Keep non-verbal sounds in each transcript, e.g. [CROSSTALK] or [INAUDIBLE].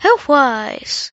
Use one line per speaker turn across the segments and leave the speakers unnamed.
Health-wise.
Hello,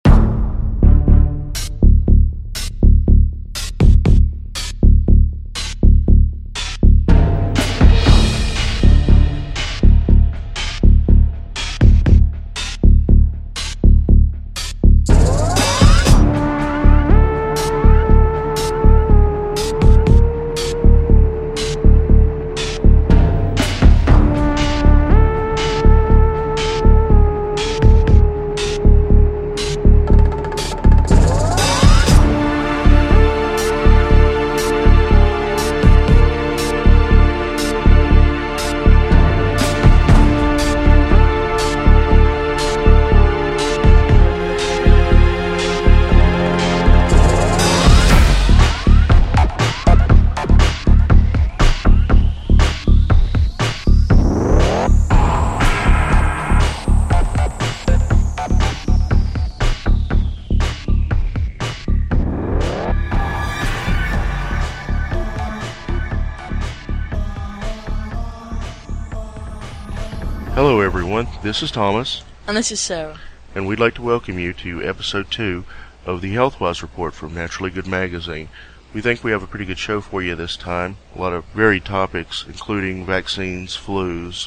This is Thomas,
And this is Sarah.
and we'd like to welcome you to episode two of the Healthwise Report from Naturally Good Magazine. We think we have a pretty good show for you this time. A lot of varied topics, including vaccines, flus,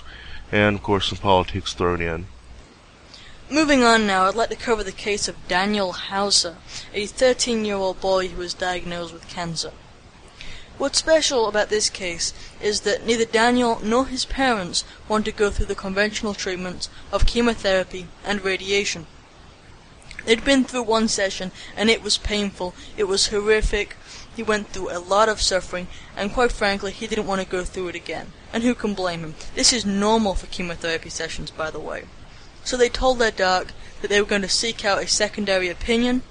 and of course some politics thrown in.
Moving on now, I'd like to cover the case of Daniel Hauser, a 13 year old boy who was diagnosed with cancer. What's special about this case is that neither Daniel nor his parents want to go through the conventional treatments of chemotherapy and radiation. They'd been through one session and it was painful, it was horrific, he went through a lot of suffering, and quite frankly, he didn't want to go through it again. And who can blame him? This is normal for chemotherapy sessions, by the way. So they told their doc that they were going to seek out a secondary opinion,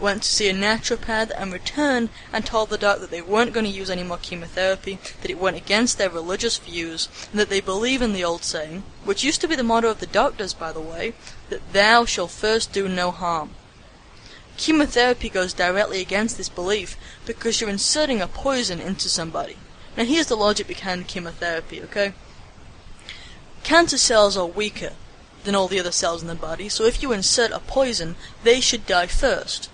went to see a naturopath, and returned and told the doc that they weren't going to use any more chemotherapy, that it went against their religious views, and that they believe in the old saying, which used to be the motto of the doctors, by the way, that thou shalt first do no harm. Chemotherapy goes directly against this belief because you're inserting a poison into somebody. Now here's the logic behind chemotherapy, okay? Cancer cells are weaker than all the other cells in the body, so if you insert a poison, they should die first.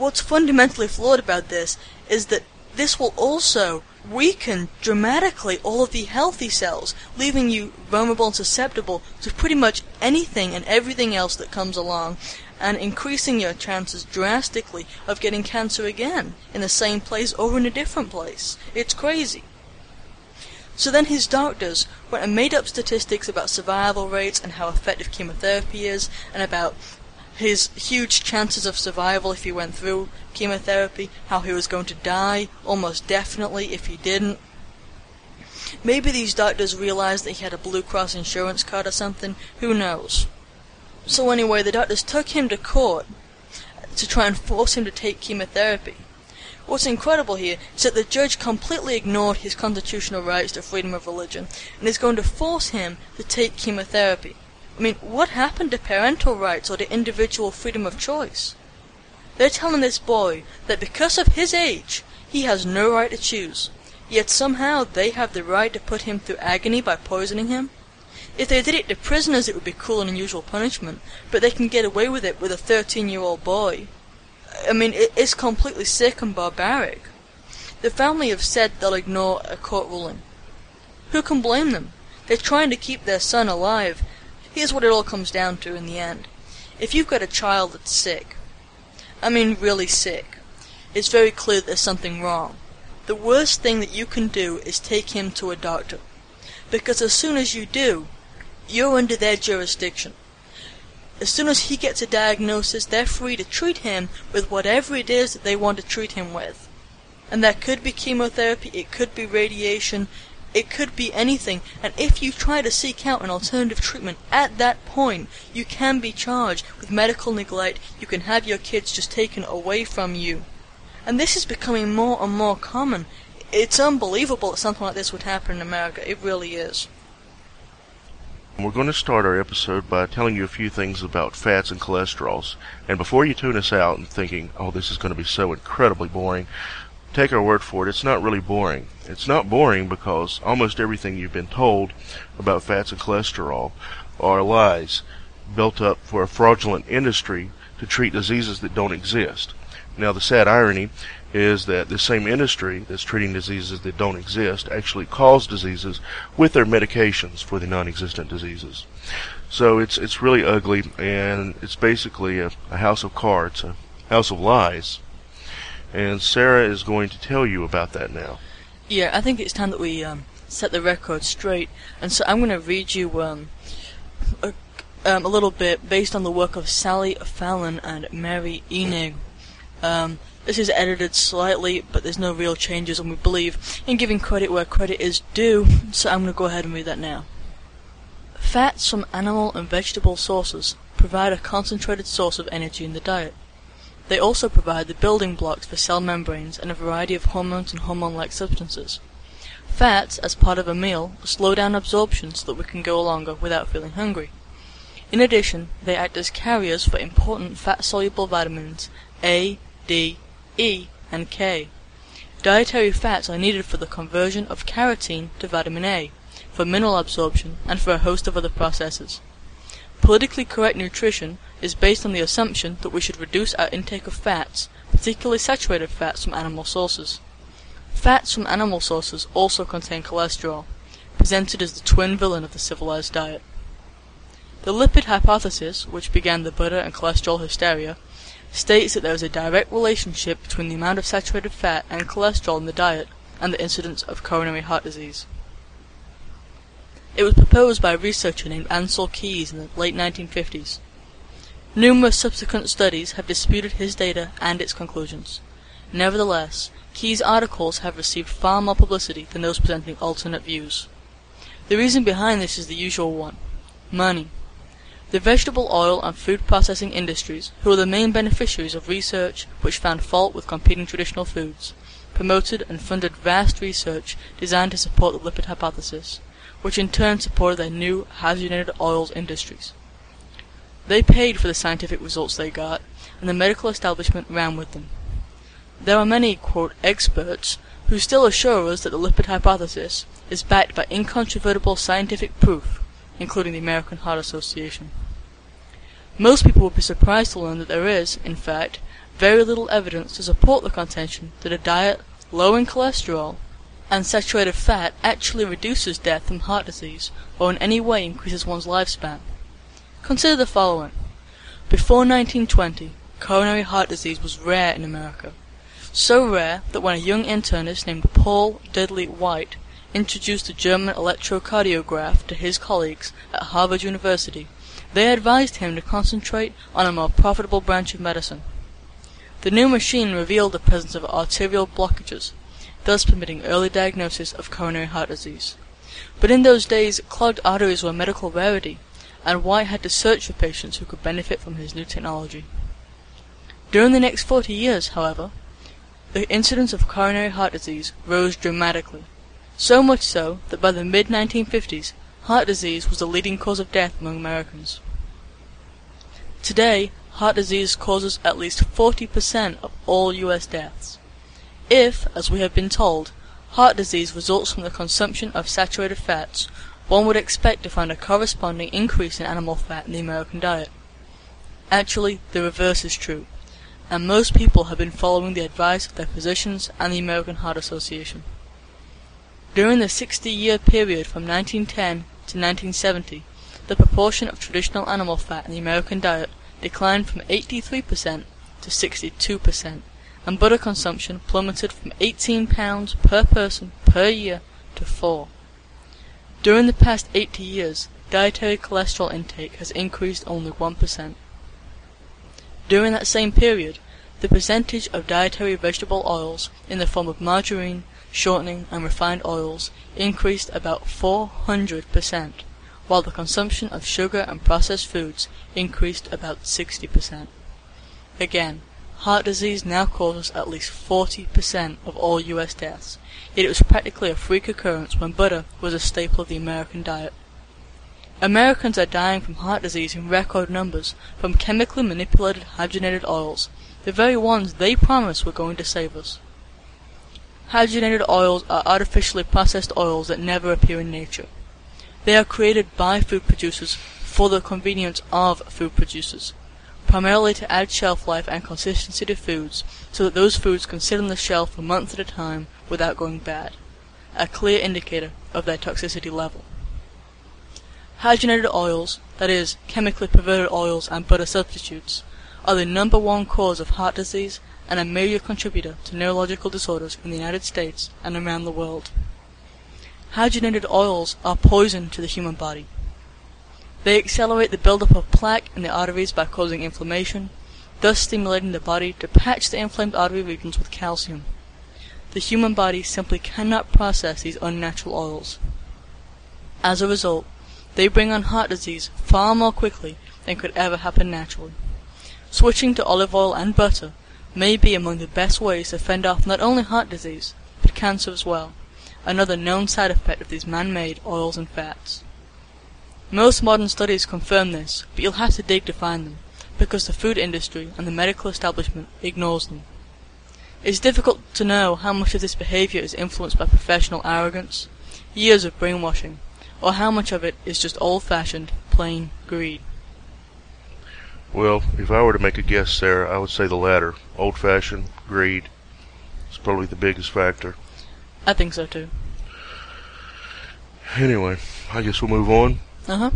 What's fundamentally flawed about this is that this will also weaken dramatically all of the healthy cells, leaving you vulnerable and susceptible to pretty much anything and everything else that comes along, and increasing your chances drastically of getting cancer again in the same place or in a different place. It's crazy. So then his doctors went and made up statistics about survival rates and how effective chemotherapy is, and about his huge chances of survival if he went through chemotherapy, how he was going to die almost definitely if he didn't. Maybe these doctors realized that he had a Blue Cross insurance card or something, who knows. So anyway, the doctors took him to court to try and force him to take chemotherapy. What's incredible here is that the judge completely ignored his constitutional rights to freedom of religion and is going to force him to take chemotherapy. I mean, what happened to parental rights or to individual freedom of choice? They're telling this boy that because of his age, he has no right to choose, yet somehow they have the right to put him through agony by poisoning him? If they did it to prisoners, it would be cruel and unusual punishment, but they can get away with it with a 13 year old boy. I mean, it's completely sick and barbaric. The family have said they'll ignore a court ruling. Who can blame them? They're trying to keep their son alive. Here's what it all comes down to in the end. If you've got a child that's sick, I mean really sick, it's very clear there's something wrong. The worst thing that you can do is take him to a doctor. Because as soon as you do, you're under their jurisdiction. As soon as he gets a diagnosis, they're free to treat him with whatever it is that they want to treat him with. And that could be chemotherapy, it could be radiation, it could be anything. And if you try to seek out an alternative treatment at that point, you can be charged with medical neglect. You can have your kids just taken away from you. And this is becoming more and more common. It's unbelievable that something like this would happen in America. It really is.
We're going to start our episode by telling you a few things about fats and cholesterols. And before you tune us out and thinking, oh, this is going to be so incredibly boring, take our word for it, it's not really boring. It's not boring because almost everything you've been told about fats and cholesterol are lies. built up for a fraudulent industry to treat diseases that don't exist. Now, the sad irony is that the same industry that's treating diseases that don't exist actually cause diseases with their medications for the non-existent diseases. So it's it's really ugly, and it's basically a, a house of cards, a house of lies. And Sarah is going to tell you about that now.
Yeah, I think it's time that we um, set the record straight, and so I'm going to read you um, a, um, a little bit based on the work of Sally Fallon and Mary Enig. Um, this is edited slightly, but there's no real changes, and we believe in giving credit where credit is due, so I'm going to go ahead and read that now. Fats from animal and vegetable sources provide a concentrated source of energy in the diet. They also provide the building blocks for cell membranes and a variety of hormones and hormone-like substances. Fats, as part of a meal, slow down absorption so that we can go longer without feeling hungry. In addition, they act as carriers for important fat-soluble vitamins A, D, E, and K. Dietary fats are needed for the conversion of carotene to vitamin A, for mineral absorption, and for a host of other processes. Politically correct nutrition is based on the assumption that we should reduce our intake of fats, particularly saturated fats from animal sources. Fats from animal sources also contain cholesterol, presented as the twin villain of the civilized diet. The lipid hypothesis, which began the butter and cholesterol hysteria, states that there is a direct relationship between the amount of saturated fat and cholesterol in the diet and the incidence of coronary heart disease. It was proposed by a researcher named Ansel Keys in the late 1950s. Numerous subsequent studies have disputed his data and its conclusions. Nevertheless, Keys' articles have received far more publicity than those presenting alternate views. The reason behind this is the usual one money. The vegetable oil and food processing industries, who are the main beneficiaries of research which found fault with competing traditional foods, promoted and funded vast research designed to support the lipid hypothesis, which in turn supported their new hydrogenated oils industries. They paid for the scientific results they got, and the medical establishment ran with them. There are many, quote, experts who still assure us that the lipid hypothesis is backed by incontrovertible scientific proof, including the American Heart Association. Most people would be surprised to learn that there is, in fact, very little evidence to support the contention that a diet low in cholesterol and saturated fat actually reduces death from heart disease or in any way increases one's lifespan. Consider the following. Before 1920, coronary heart disease was rare in America. So rare that when a young internist named Paul Dudley White introduced the German electrocardiograph to his colleagues at Harvard University, they advised him to concentrate on a more profitable branch of medicine. The new machine revealed the presence of arterial blockages, thus permitting early diagnosis of coronary heart disease. But in those days, clogged arteries were a medical rarity, and White had to search for patients who could benefit from his new technology. During the next 40 years, however, the incidence of coronary heart disease rose dramatically, so much so that by the mid-1950s heart disease was the leading cause of death among Americans. Today, heart disease causes at least 40% of all U.S. deaths. If, as we have been told, heart disease results from the consumption of saturated fats, one would expect to find a corresponding increase in animal fat in the American diet. Actually, the reverse is true, and most people have been following the advice of their physicians and the American Heart Association. During the 60-year period from 1910 to 1970, the proportion of traditional animal fat in the American diet declined from 83% to 62%, and butter consumption plummeted from 18 pounds per person per year to 4. During the past 80 years, dietary cholesterol intake has increased only 1%. During that same period, the percentage of dietary vegetable oils in the form of margarine, shortening, and refined oils increased about 400%, while the consumption of sugar and processed foods increased about 60%. Again, heart disease now causes at least 40% of all U.S. deaths, yet it was practically a freak occurrence when butter was a staple of the American diet. Americans are dying from heart disease in record numbers from chemically manipulated hydrogenated oils, the very ones they promised were going to save us. Hydrogenated oils are artificially processed oils that never appear in nature. They are created by food producers for the convenience of food producers, primarily to add shelf life and consistency to foods so that those foods can sit on the shelf for months at a time without going bad, a clear indicator of their toxicity level. Hydrogenated oils, that is, chemically perverted oils and butter substitutes, are the number one cause of heart disease and a major contributor to neurological disorders in the United States and around the world. Hydrogenated oils are poison to the human body. They accelerate the buildup of plaque in the arteries by causing inflammation, thus stimulating the body to patch the inflamed artery regions with calcium. The human body simply cannot process these unnatural oils. As a result, they bring on heart disease far more quickly than could ever happen naturally. Switching to olive oil and butter may be among the best ways to fend off not only heart disease, but cancer as well, another known side effect of these man-made oils and fats. Most modern studies confirm this, but you'll have to dig to find them, because the food industry and the medical establishment ignores them. It's difficult to know how much of this behavior is influenced by professional arrogance, years of brainwashing, or how much of it is just old-fashioned, plain greed.
Well, if I were to make a guess, Sarah, I would say the latter. Old-fashioned, greed. It's probably the biggest factor.
I think so too.
Anyway, I guess we'll move on.
Uh-huh.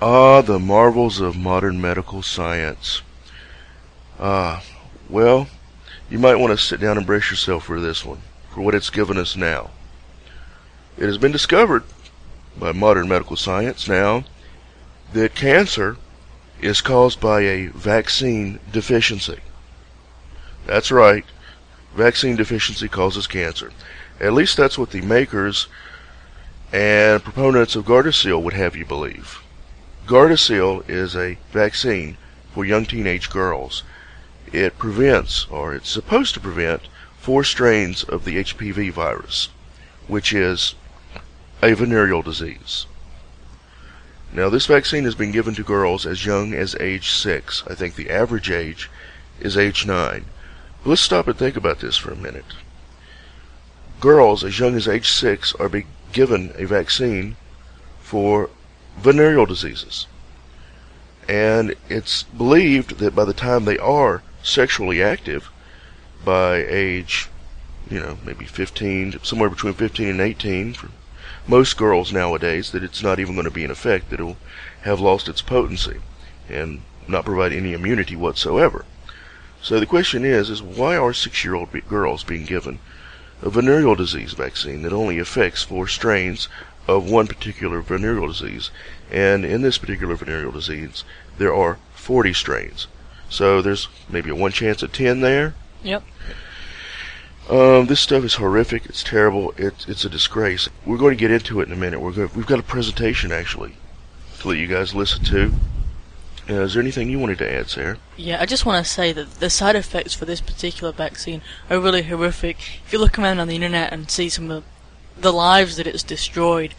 Ah, the marvels of modern medical science. Ah, well, you might want to sit down and brace yourself for this one, for what it's given us now. It has been discovered by modern medical science now that cancer is caused by a vaccine deficiency. That's right. Vaccine deficiency causes cancer. At least that's what the makers and proponents of Gardasil would have you believe. Gardasil is a vaccine for young teenage girls. It prevents, or it's supposed to prevent, four strains of the HPV virus, which is a venereal disease. Now, this vaccine has been given to girls as young as age 6. I think the average age is age 9. But let's stop and think about this for a minute. Girls as young as age 6 are being given a vaccine for venereal diseases. And it's believed that by the time they are sexually active, by age, you know, maybe 15, somewhere between 15 and 18, for most girls nowadays, that it's not even going to be in effect, that it will have lost its potency and not provide any immunity whatsoever. So the question is, is why are six-year-old girls being given a venereal disease vaccine that only affects four strains of one particular venereal disease. And in this particular venereal disease, there are 40 strains. So there's maybe a one chance of 10 there.
Yep.
Um, this stuff is horrific. It's terrible. It, it's a disgrace. We're going to get into it in a minute. We're going, we've got a presentation actually to let you guys listen to. Uh, is there anything you wanted to add, Sarah?
Yeah, I just want to say that the side effects for this particular vaccine are really horrific. If you look around on the internet and see some of the lives that it's destroyed,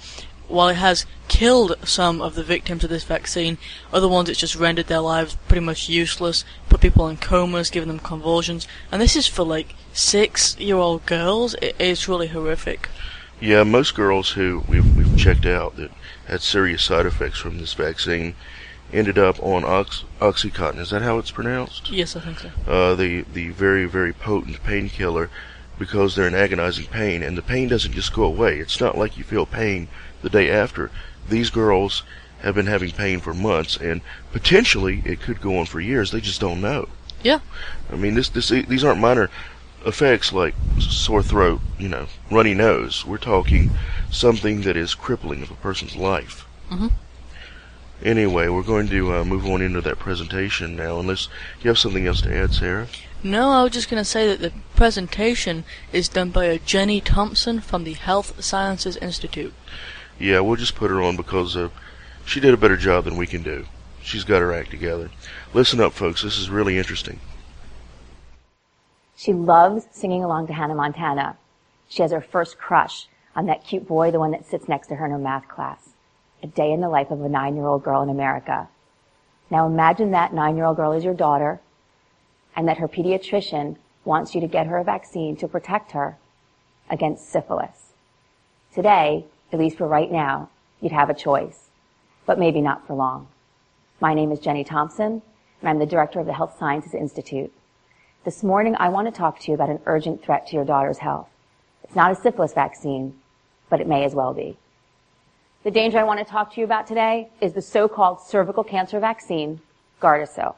while it has killed some of the victims of this vaccine, other ones it's just rendered their lives pretty much useless, put people in comas, given them convulsions, and this is for like six-year-old girls. It, it's really horrific.
Yeah, most girls who we've, we've checked out that had serious side effects from this vaccine ended up on Ox- OxyContin. Is that how it's pronounced?
Yes, I think so.
Uh, the the very very potent painkiller because they're in agonizing pain, and the pain doesn't just go away. It's not like you feel pain the day after. These girls have been having pain for months, and potentially it could go on for years. They just don't know.
Yeah.
I mean, this this these aren't minor effects like sore throat, you know, runny nose. We're talking something that is crippling of a person's life.
Mm-hmm.
Anyway, we're going to uh, move on into that presentation now, unless you have something else to add, Sarah.
No, I was just going to say that the presentation is done by a Jenny Thompson from the Health Sciences Institute.
Yeah, we'll just put her on because uh, she did a better job than we can do. She's got her act together. Listen up, folks. This is really interesting.
She loves singing along to Hannah Montana. She has her first crush on that cute boy, the one that sits next to her in her math class a day in the life of a nine-year-old girl in America. Now imagine that nine-year-old girl is your daughter and that her pediatrician wants you to get her a vaccine to protect her against syphilis. Today, at least for right now, you'd have a choice, but maybe not for long. My name is Jenny Thompson, and I'm the director of the Health Sciences Institute. This morning, I want to talk to you about an urgent threat to your daughter's health. It's not a syphilis vaccine, but it may as well be. The danger I want to talk to you about today is the so-called cervical cancer vaccine, Gardasil.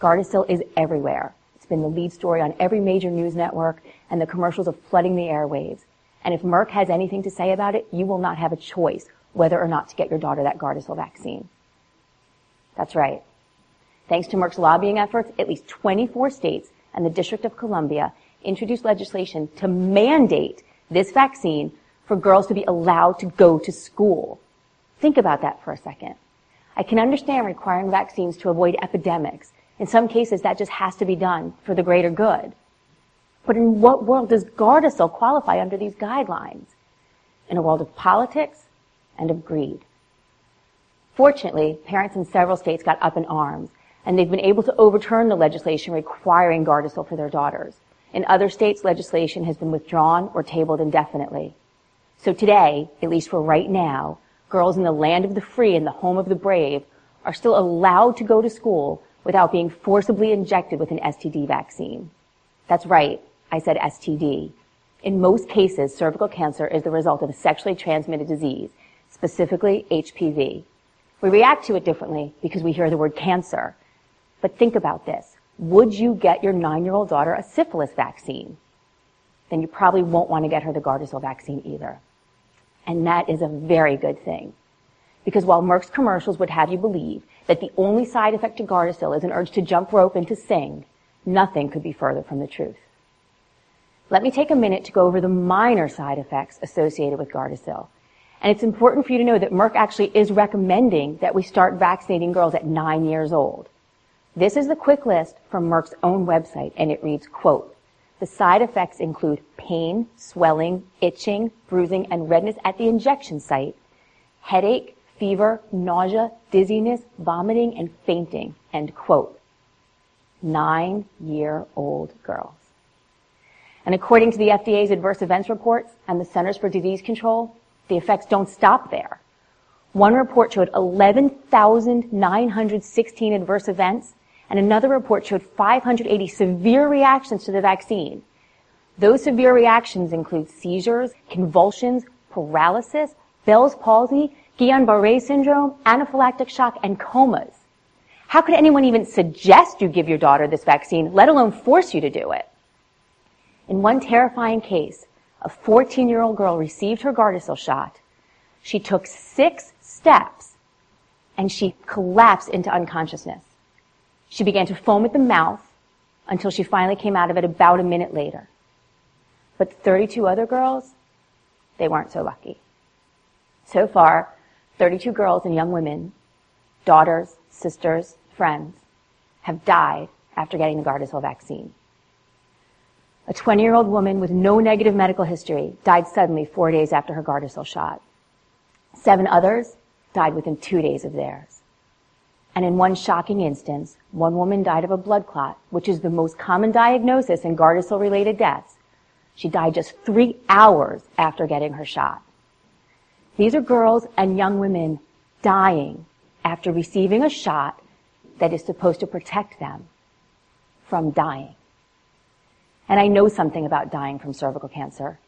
Gardasil is everywhere. It's been the lead story on every major news network, and the commercials are flooding the airwaves. And if Merck has anything to say about it, you will not have a choice whether or not to get your daughter that Gardasil vaccine. That's right. Thanks to Merck's lobbying efforts, at least 24 states and the District of Columbia introduced legislation to mandate this vaccine for girls to be allowed to go to school. Think about that for a second. I can understand requiring vaccines to avoid epidemics. In some cases, that just has to be done for the greater good. But in what world does Gardasil qualify under these guidelines? In a world of politics and of greed. Fortunately, parents in several states got up in arms, and they've been able to overturn the legislation requiring Gardasil for their daughters. In other states, legislation has been withdrawn or tabled indefinitely. So today, at least for right now, girls in the land of the free and the home of the brave are still allowed to go to school without being forcibly injected with an STD vaccine. That's right, I said STD. In most cases, cervical cancer is the result of a sexually transmitted disease, specifically HPV. We react to it differently because we hear the word cancer. But think about this. Would you get your nine-year-old daughter a syphilis vaccine? Then you probably won't want to get her the Gardasil vaccine either. And that is a very good thing. Because while Merck's commercials would have you believe that the only side effect to Gardasil is an urge to jump rope and to sing, nothing could be further from the truth. Let me take a minute to go over the minor side effects associated with Gardasil. And it's important for you to know that Merck actually is recommending that we start vaccinating girls at nine years old. This is the quick list from Merck's own website, and it reads, quote, the side effects include pain, swelling, itching, bruising, and redness at the injection site, headache, fever, nausea, dizziness, vomiting, and fainting, end quote. Nine year old girls. And according to the FDA's adverse events reports and the Centers for Disease Control, the effects don't stop there. One report showed 11,916 adverse events, and another report showed 580 severe reactions to the vaccine. Those severe reactions include seizures, convulsions, paralysis, Bell's palsy, Guillain-Barré syndrome, anaphylactic shock, and comas. How could anyone even suggest you give your daughter this vaccine, let alone force you to do it? In one terrifying case, a 14-year-old girl received her Gardasil shot. She took six steps and she collapsed into unconsciousness. She began to foam at the mouth until she finally came out of it about a minute later. But 32 other girls, they weren't so lucky. So far, 32 girls and young women, daughters, sisters, friends, have died after getting the Gardasil vaccine. A 20 year old woman with no negative medical history died suddenly four days after her Gardasil shot. Seven others died within two days of theirs. And in one shocking instance, one woman died of a blood clot, which is the most common diagnosis in Gardasil related deaths. She died just three hours after getting her shot. These are girls and young women dying after receiving a shot that is supposed to protect them from dying. And I know something about dying from cervical cancer,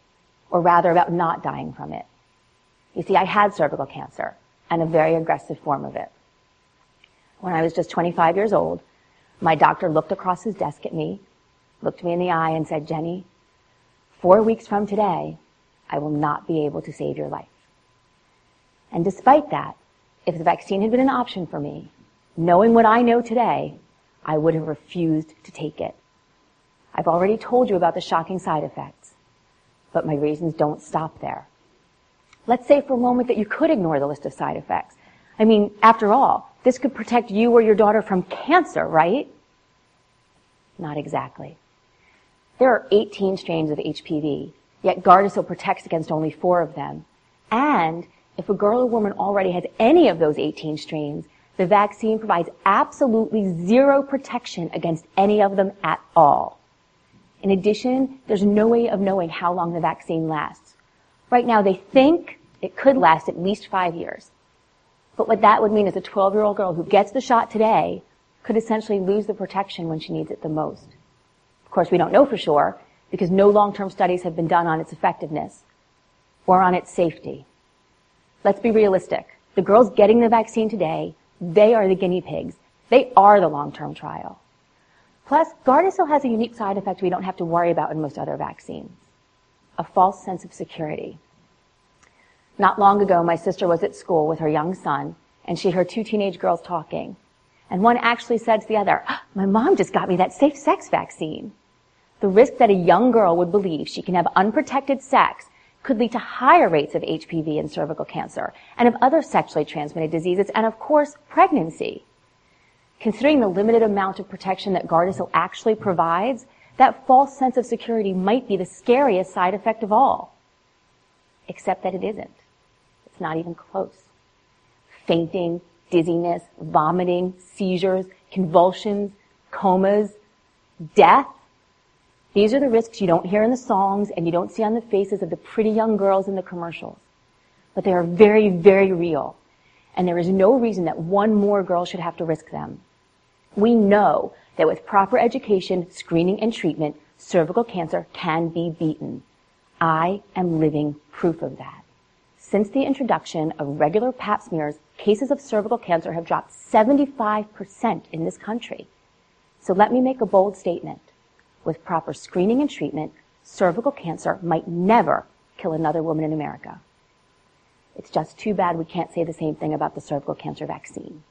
or rather about not dying from it. You see, I had cervical cancer and a very aggressive form of it. When I was just 25 years old, my doctor looked across his desk at me, looked me in the eye and said, Jenny, four weeks from today, I will not be able to save your life. And despite that, if the vaccine had been an option for me, knowing what I know today, I would have refused to take it. I've already told you about the shocking side effects, but my reasons don't stop there. Let's say for a moment that you could ignore the list of side effects. I mean, after all, this could protect you or your daughter from cancer, right? Not exactly. There are 18 strains of HPV, yet Gardasil protects against only four of them. And if a girl or woman already has any of those 18 strains, the vaccine provides absolutely zero protection against any of them at all. In addition, there's no way of knowing how long the vaccine lasts. Right now, they think It could last at least five years. But what that would mean is a 12 year old girl who gets the shot today could essentially lose the protection when she needs it the most. Of course, we don't know for sure because no long-term studies have been done on its effectiveness or on its safety. Let's be realistic. The girls getting the vaccine today, they are the guinea pigs. They are the long-term trial. Plus, Gardasil has a unique side effect we don't have to worry about in most other vaccines. A false sense of security. Not long ago, my sister was at school with her young son, and she heard two teenage girls talking. And one actually said to the other, ah, my mom just got me that safe sex vaccine. The risk that a young girl would believe she can have unprotected sex could lead to higher rates of HPV and cervical cancer, and of other sexually transmitted diseases, and of course, pregnancy. Considering the limited amount of protection that Gardasil actually provides, that false sense of security might be the scariest side effect of all. Except that it isn't. It's not even close. Fainting, dizziness, vomiting, seizures, convulsions, comas, death. These are the risks you don't hear in the songs and you don't see on the faces of the pretty young girls in the commercials. But they are very, very real. And there is no reason that one more girl should have to risk them. We know that with proper education, screening, and treatment, cervical cancer can be beaten. I am living proof of that. Since the introduction of regular pap smears, cases of cervical cancer have dropped 75% in this country. So let me make a bold statement. With proper screening and treatment, cervical cancer might never kill another woman in America. It's just too bad we can't say the same thing about the cervical cancer vaccine.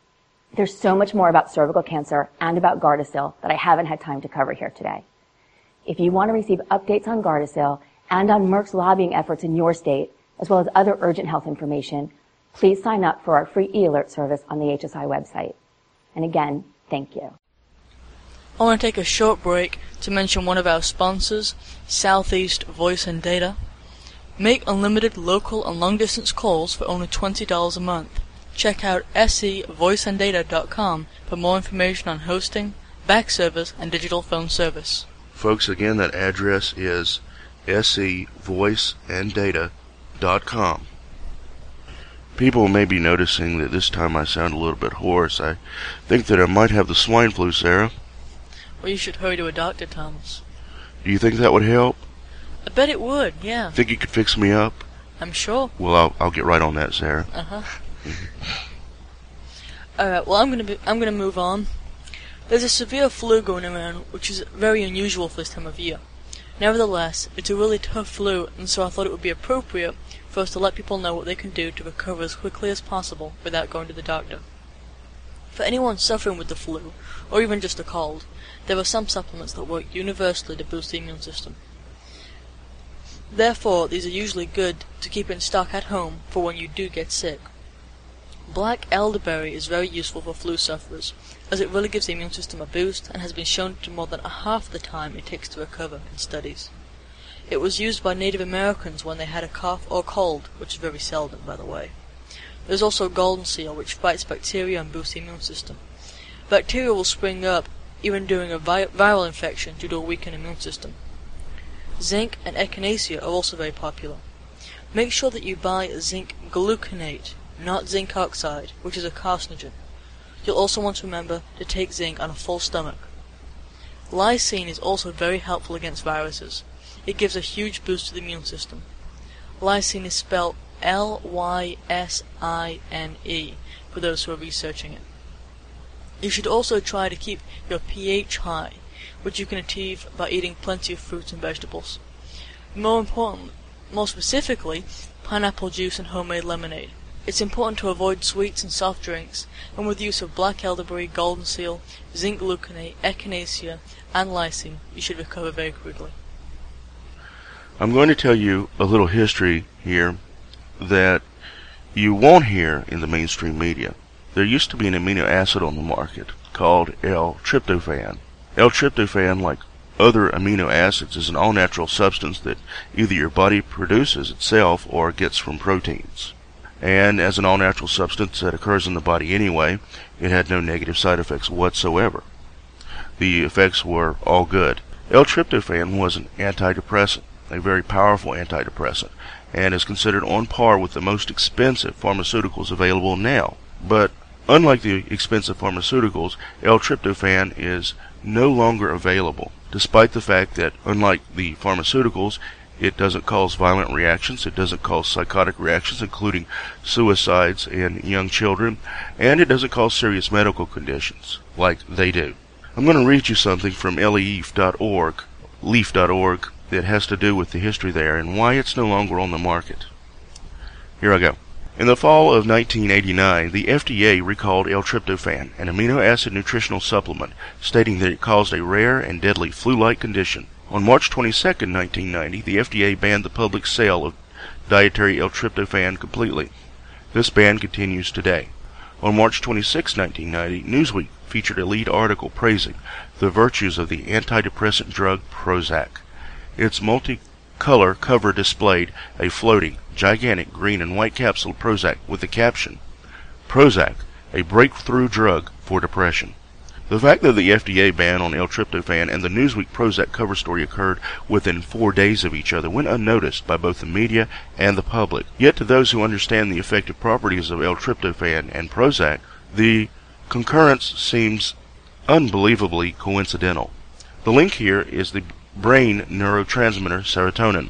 There's so much more about cervical cancer and about Gardasil that I haven't had time to cover here today. If you want to receive updates on Gardasil and on Merck's lobbying efforts in your state, as well as other urgent health information, please sign up for our free e-alert service on the HSI website. And again, thank you.
I want to take a short break to mention one of our sponsors, Southeast Voice and Data. Make unlimited local and long distance calls for only $20 a month. Check out sevoiceanddata.com for more information on hosting, back service, and digital phone service.
Folks, again, that address is sevoiceanddata.com. People may be noticing that this time I sound a little bit hoarse. I think that I might have the swine flu, Sarah.
Well, you should hurry to a doctor, Thomas.
Do you think that would help?
I bet it would, yeah.
Think you could fix me up?
I'm sure.
Well, I'll, I'll get right on that, Sarah. [LAUGHS]
Uh huh. Alright, well, I'm gonna be, I'm gonna move on. There's a severe flu going around, which is very unusual for this time of year. Nevertheless, it's a really tough flu, and so I thought it would be appropriate for us to let people know what they can do to recover as quickly as possible without going to the doctor. For anyone suffering with the flu, or even just a cold, there are some supplements that work universally to boost the immune system. Therefore, these are usually good to keep in stock at home for when you do get sick. Black elderberry is very useful for flu sufferers, as it really gives the immune system a boost and has been shown to more than half the time it takes to recover in studies. It was used by Native Americans when they had a cough or cold, which is very seldom, by the way. There's also golden seal, which fights bacteria and boosts the immune system. Bacteria will spring up even during a vi viral infection due to a weakened immune system. Zinc and echinacea are also very popular. Make sure that you buy zinc gluconate, not zinc oxide, which is a carcinogen. You'll also want to remember to take zinc on a full stomach. Lysine is also very helpful against viruses. It gives a huge boost to the immune system. Lysine is spelled L-Y-S-I-N-E for those who are researching it. You should also try to keep your pH high, which you can achieve by eating plenty of fruits and vegetables. More important, more specifically, pineapple juice and homemade lemonade. It's important to avoid sweets and soft drinks, and with use of black elderberry, golden seal, zinc gluconate, echinacea, and lysine, you should recover very quickly.
I'm going to tell you a little history here that you won't hear in the mainstream media. There used to be an amino acid on the market called L-tryptophan. L-tryptophan, like other amino acids, is an all-natural substance that either your body produces itself or gets from proteins. And as an all-natural substance that occurs in the body anyway, it had no negative side effects whatsoever. The effects were all good. L-tryptophan was an antidepressant, a very powerful antidepressant, and is considered on par with the most expensive pharmaceuticals available now. But unlike the expensive pharmaceuticals, L-tryptophan is no longer available, despite the fact that, unlike the pharmaceuticals, it doesn't cause violent reactions, it doesn't cause psychotic reactions, including suicides in young children, and it doesn't cause serious medical conditions, like they do. I'm going to read you something from leaf.org, leaf.org, that has to do with the history there and why it's no longer on the market. Here I go. In the fall of 1989, the FDA recalled L-tryptophan, an amino acid nutritional supplement, stating that it caused a rare and deadly flu-like condition. On March 22, 1990, the FDA banned the public sale of dietary L-tryptophan completely. This ban continues today. On March 26, 1990, Newsweek featured a lead article praising the virtues of the antidepressant drug Prozac. Its multicolor cover displayed a floating, gigantic green and white capsule Prozac with the caption, Prozac, a breakthrough drug for depression. The fact that the FDA ban on L-tryptophan and the Newsweek Prozac cover story occurred within four days of each other went unnoticed by both the media and the public. Yet to those who understand the effective properties of L-tryptophan and Prozac, the concurrence seems unbelievably coincidental. The link here is the brain neurotransmitter serotonin,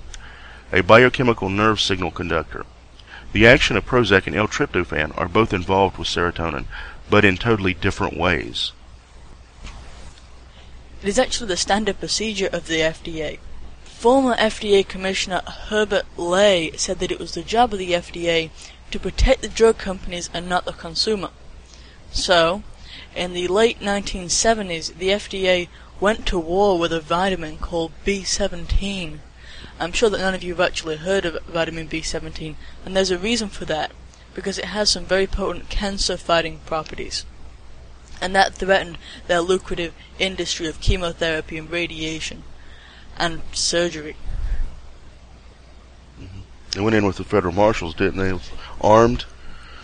a biochemical nerve signal conductor. The action of Prozac and L-tryptophan are both involved with serotonin, but in totally different ways.
It is actually the standard procedure of the FDA. Former FDA Commissioner Herbert Ley said that it was the job of the FDA to protect the drug companies and not the consumer. So, in the late 1970s, the FDA went to war with a vitamin called B17. I'm sure that none of you have actually heard of vitamin B17, and there's a reason for that, because it has some very potent cancer-fighting properties. And that threatened their lucrative industry of chemotherapy and radiation and surgery. Mm-hmm.
They went in with the federal marshals, didn't they? Armed.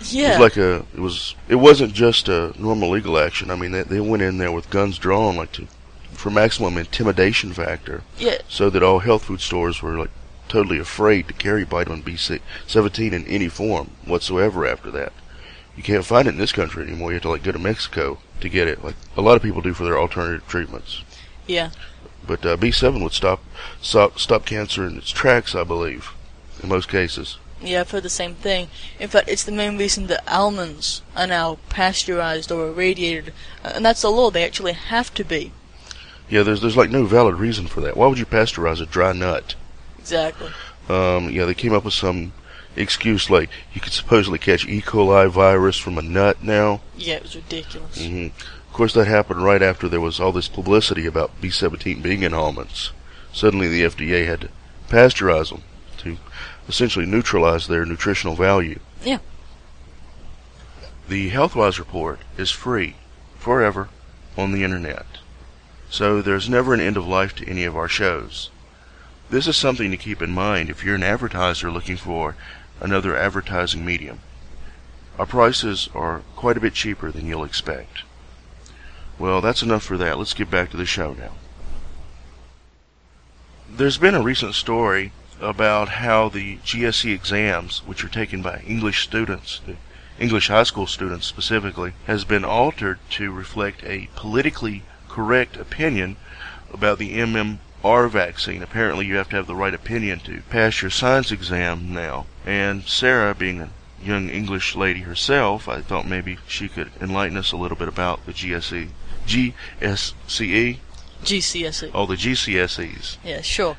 Yeah.
It was like a. It was. It wasn't just a normal legal action. I mean, they, they went in there with guns drawn, like to, for maximum intimidation factor,
yeah.
so that all health food stores were like totally afraid to carry vitamin B17 in any form whatsoever. After that, you can't find it in this country anymore. You have to like go to Mexico to get it, like a lot of people do for their alternative treatments.
Yeah.
But uh, B7 would stop, stop stop cancer in its tracks, I believe, in most cases.
Yeah, I've heard the same thing. In fact, it's the main reason that almonds are now pasteurized or irradiated, and that's the law. They actually have to be.
Yeah, there's there's like no valid reason for that. Why would you pasteurize a dry nut?
Exactly.
Um, yeah, they came up with some excuse like you could supposedly catch E. coli virus from a nut now.
Yeah, it was ridiculous.
hmm Of course, that happened right after there was all this publicity about B17 being in almonds. Suddenly, the FDA had to pasteurize them to essentially neutralize their nutritional value.
Yeah.
The HealthWise report is free forever on the internet. So there's never an end of life to any of our shows. This is something to keep in mind if you're an advertiser looking for another advertising medium. Our prices are quite a bit cheaper than you'll expect. Well, that's enough for that. Let's get back to the show now. There's been a recent story about how the GSE exams, which are taken by English students, English high school students specifically, has been altered to reflect a politically correct opinion about the MMR vaccine. Apparently, you have to have the right opinion to pass your science exam now. And Sarah, being a young English lady herself, I thought maybe she could enlighten us a little bit about the GSE, GSCE,
GCSE.
oh, the GCSEs.
Yeah, sure.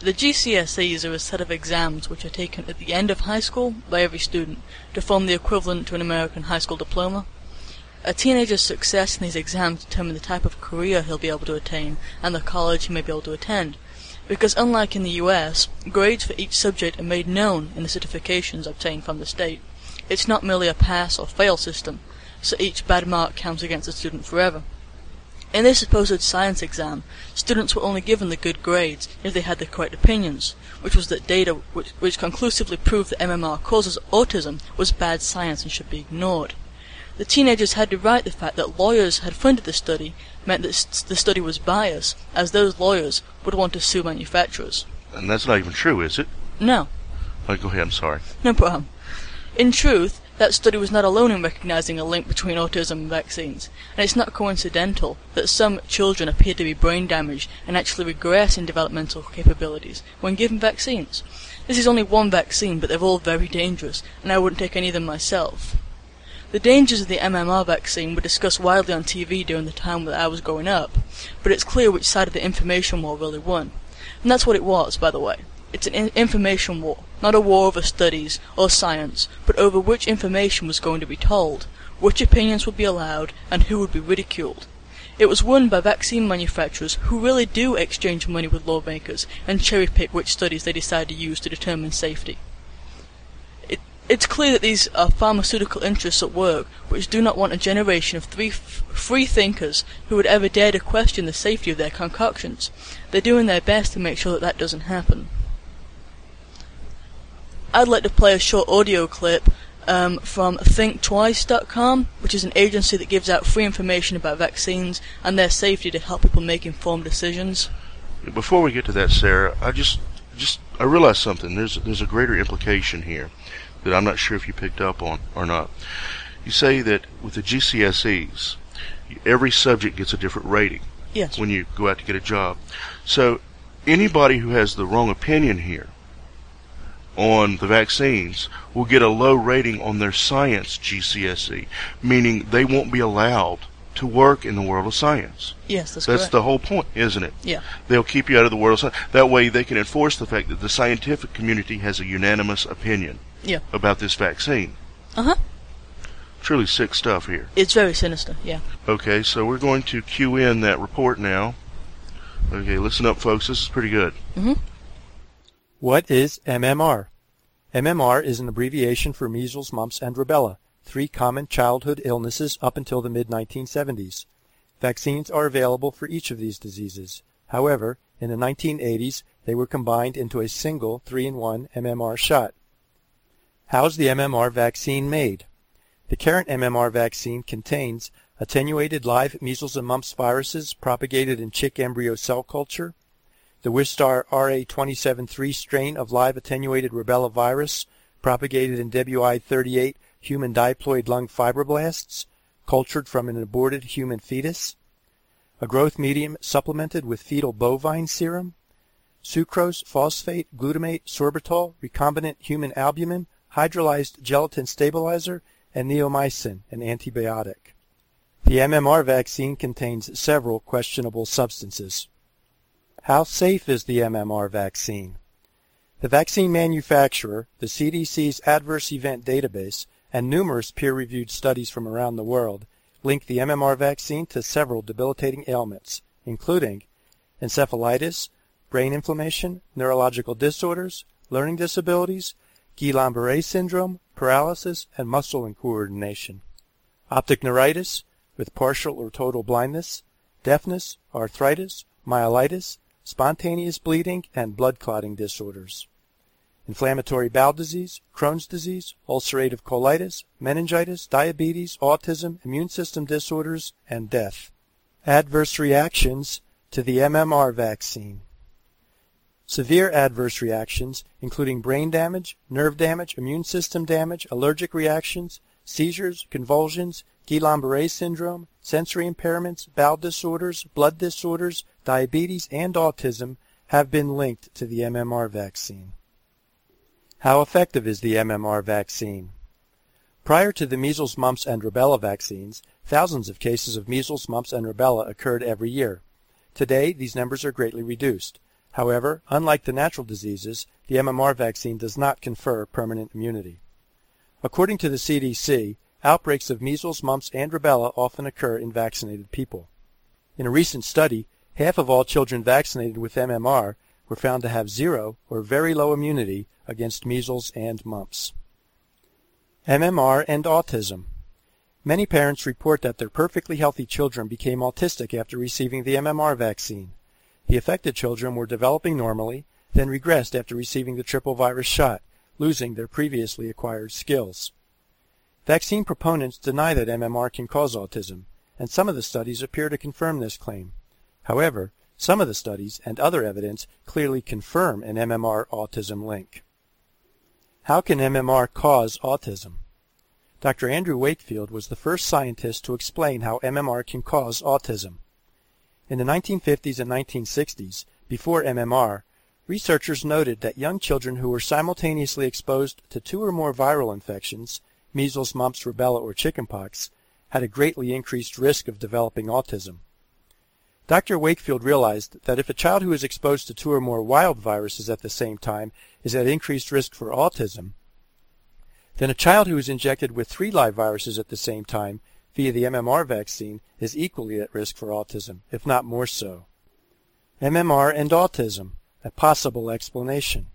The GCSEs are a set of exams which are taken at the end of high school by every student to form the equivalent to an American high school diploma. A teenager's success in these exams determine the type of career he'll be able to attain and the college he may be able to attend. Because unlike in the US, grades for each subject are made known in the certifications obtained from the state. It's not merely a pass or fail system, so each bad mark counts against the student forever. In this supposed science exam, students were only given the good grades if they had the correct opinions, which was that data which, which conclusively proved that MMR causes autism was bad science and should be ignored. The teenagers had to write the fact that lawyers had funded the study meant that the study was biased, as those lawyers would want to sue manufacturers.
And that's not even true, is it?
No.
Oh, go ahead, I'm sorry.
No problem. In truth, that study was not alone in recognizing a link between autism and vaccines, and it's not coincidental that some children appear to be brain damaged and actually regress in developmental capabilities when given vaccines. This is only one vaccine, but they're all very dangerous, and I wouldn't take any of them myself. The dangers of the MMR vaccine were discussed widely on TV during the time that I was growing up, but it's clear which side of the information war really won. And that's what it was, by the way. It's an information war, not a war over studies or science, but over which information was going to be told, which opinions would be allowed, and who would be ridiculed. It was won by vaccine manufacturers who really do exchange money with lawmakers and cherry pick which studies they decide to use to determine safety. It, it's clear that these are pharmaceutical interests at work which do not want a generation of three free thinkers who would ever dare to question the safety of their concoctions. They're doing their best to make sure that that doesn't happen. I'd like to play a short audio clip um, from ThinkTwice.com, which is an agency that gives out free information about vaccines and their safety to help people make informed decisions.
Before we get to that, Sarah, I just just I realized something. There's there's a greater implication here that I'm not sure if you picked up on or not. You say that with the GCSEs, every subject gets a different rating.
Yes.
When you go out to get a job, so anybody who has the wrong opinion here on the vaccines will get a low rating on their science GCSE, meaning they won't be allowed to work in the world of science.
Yes, that's, correct.
That's
correct.
the whole point, isn't it?
Yeah.
They'll keep you out of the world of science. That way they can enforce the fact that the scientific community has a unanimous opinion
Yeah.
about this vaccine.
Uh-huh.
Truly sick stuff here.
It's very sinister, yeah.
Okay, so we're going to cue in that report now. Okay, listen up, folks. This is pretty good. Mhm.
What is MMR? MMR is an abbreviation for measles, mumps, and rubella, three common childhood illnesses up until the mid-1970s. Vaccines are available for each of these diseases. However, in the 1980s, they were combined into a single 3-in-1 MMR shot. How's the MMR vaccine made? The current MMR vaccine contains attenuated live measles and mumps viruses propagated in chick embryo cell culture, the Wistar RA273 strain of live attenuated rubella virus propagated in WI38 human diploid lung fibroblasts cultured from an aborted human fetus, a growth medium supplemented with fetal bovine serum, sucrose, phosphate, glutamate, sorbitol, recombinant human albumin, hydrolyzed gelatin stabilizer, and neomycin, an antibiotic. The MMR vaccine contains several questionable substances. How safe is the MMR vaccine? The vaccine manufacturer, the CDC's Adverse Event Database, and numerous peer-reviewed studies from around the world link the MMR vaccine to several debilitating ailments, including encephalitis, brain inflammation, neurological disorders, learning disabilities, Guillain-Barré syndrome, paralysis, and muscle incoordination, optic neuritis with partial or total blindness, deafness, arthritis, myelitis, spontaneous bleeding, and blood clotting disorders. Inflammatory bowel disease, Crohn's disease, ulcerative colitis, meningitis, diabetes, autism, immune system disorders, and death. Adverse reactions to the MMR vaccine. Severe adverse reactions, including brain damage, nerve damage, immune system damage, allergic reactions, seizures, convulsions, Guillain-Barré syndrome, sensory impairments, bowel disorders, blood disorders, diabetes, and autism have been linked to the MMR vaccine. How effective is the MMR vaccine? Prior to the measles, mumps, and rubella vaccines, thousands of cases of measles, mumps, and rubella occurred every year. Today, these numbers are greatly reduced. However, unlike the natural diseases, the MMR vaccine does not confer permanent immunity. According to the CDC, outbreaks of measles, mumps, and rubella often occur in vaccinated people. In a recent study, half of all children vaccinated with MMR were found to have zero or very low immunity against measles and mumps. MMR and autism. Many parents report that their perfectly healthy children became autistic after receiving the MMR vaccine. The affected children were developing normally, then regressed after receiving the triple virus shot, losing their previously acquired skills. Vaccine proponents deny that MMR can cause autism, and some of the studies appear to confirm this claim. However, some of the studies and other evidence clearly confirm an MMR autism link. How can MMR cause autism? Dr. Andrew Wakefield was the first scientist to explain how MMR can cause autism. In the 1950s and 1960s, before MMR, researchers noted that young children who were simultaneously exposed to two or more viral infections, measles, mumps, rubella, or chickenpox, had a greatly increased risk of developing autism. Dr. Wakefield realized that if a child who is exposed to two or more wild viruses at the same time is at increased risk for autism, then a child who is injected with three live viruses at the same time via the MMR vaccine is equally at risk for autism, if not more so. MMR and autism, a possible explanation.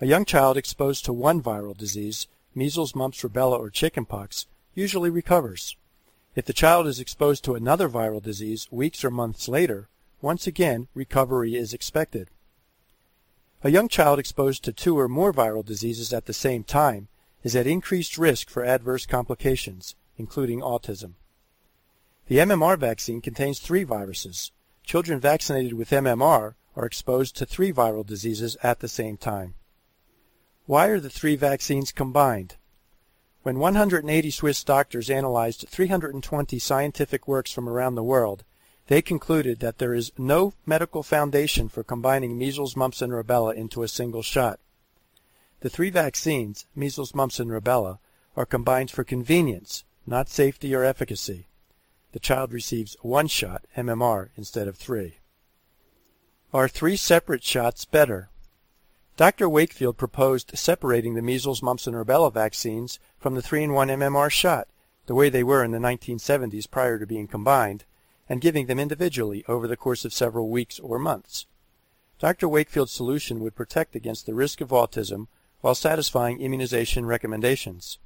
A young child exposed to one viral disease, measles, mumps, rubella, or chickenpox, usually recovers. If the child is exposed to another viral disease weeks or months later, once again recovery is expected. A young child exposed to two or more viral diseases at the same time is at increased risk for adverse complications, including autism. The MMR vaccine contains three viruses. Children vaccinated with MMR are exposed to three viral diseases at the same time. Why are the three vaccines combined? When 180 Swiss doctors analyzed 320 scientific works from around the world, they concluded that there is no medical foundation for combining measles, mumps, and rubella into a single shot. The three vaccines, measles, mumps, and rubella, are combined for convenience, not safety or efficacy. The child receives one shot, MMR, instead of three. Are three separate shots better? Dr. Wakefield proposed separating the measles, mumps, and rubella vaccines from the 3-in-1 MMR shot, the way they were in the 1970s prior to being combined, and giving them individually over the course of several weeks or months. Dr. Wakefield's solution would protect against the risk of autism while satisfying immunization recommendations.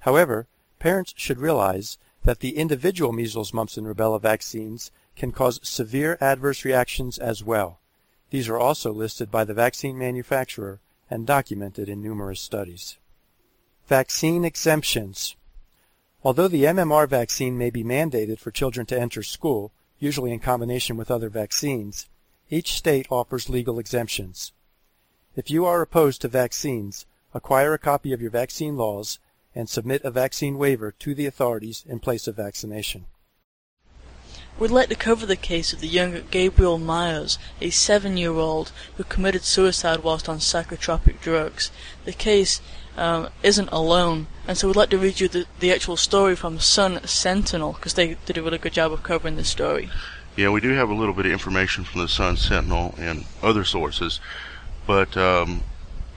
However, parents should realize that the individual measles, mumps, and rubella vaccines can cause severe adverse reactions as well. These are also listed by the vaccine manufacturer and documented in numerous studies. Vaccine exemptions. Although the MMR vaccine may be mandated for children to enter school, usually in combination with other vaccines, each state offers legal exemptions. If you are opposed to vaccines, acquire a copy of your vaccine laws and submit a vaccine waiver to the authorities in place of vaccination.
We'd like to cover the case of the young Gabriel Myers, a seven-year-old who committed suicide whilst on psychotropic drugs. The case um, isn't alone, and so we'd like to read you the, the actual story from Sun Sentinel, because they did a really good job of covering this story.
Yeah, we do have a little bit of information from the Sun Sentinel and other sources, but um,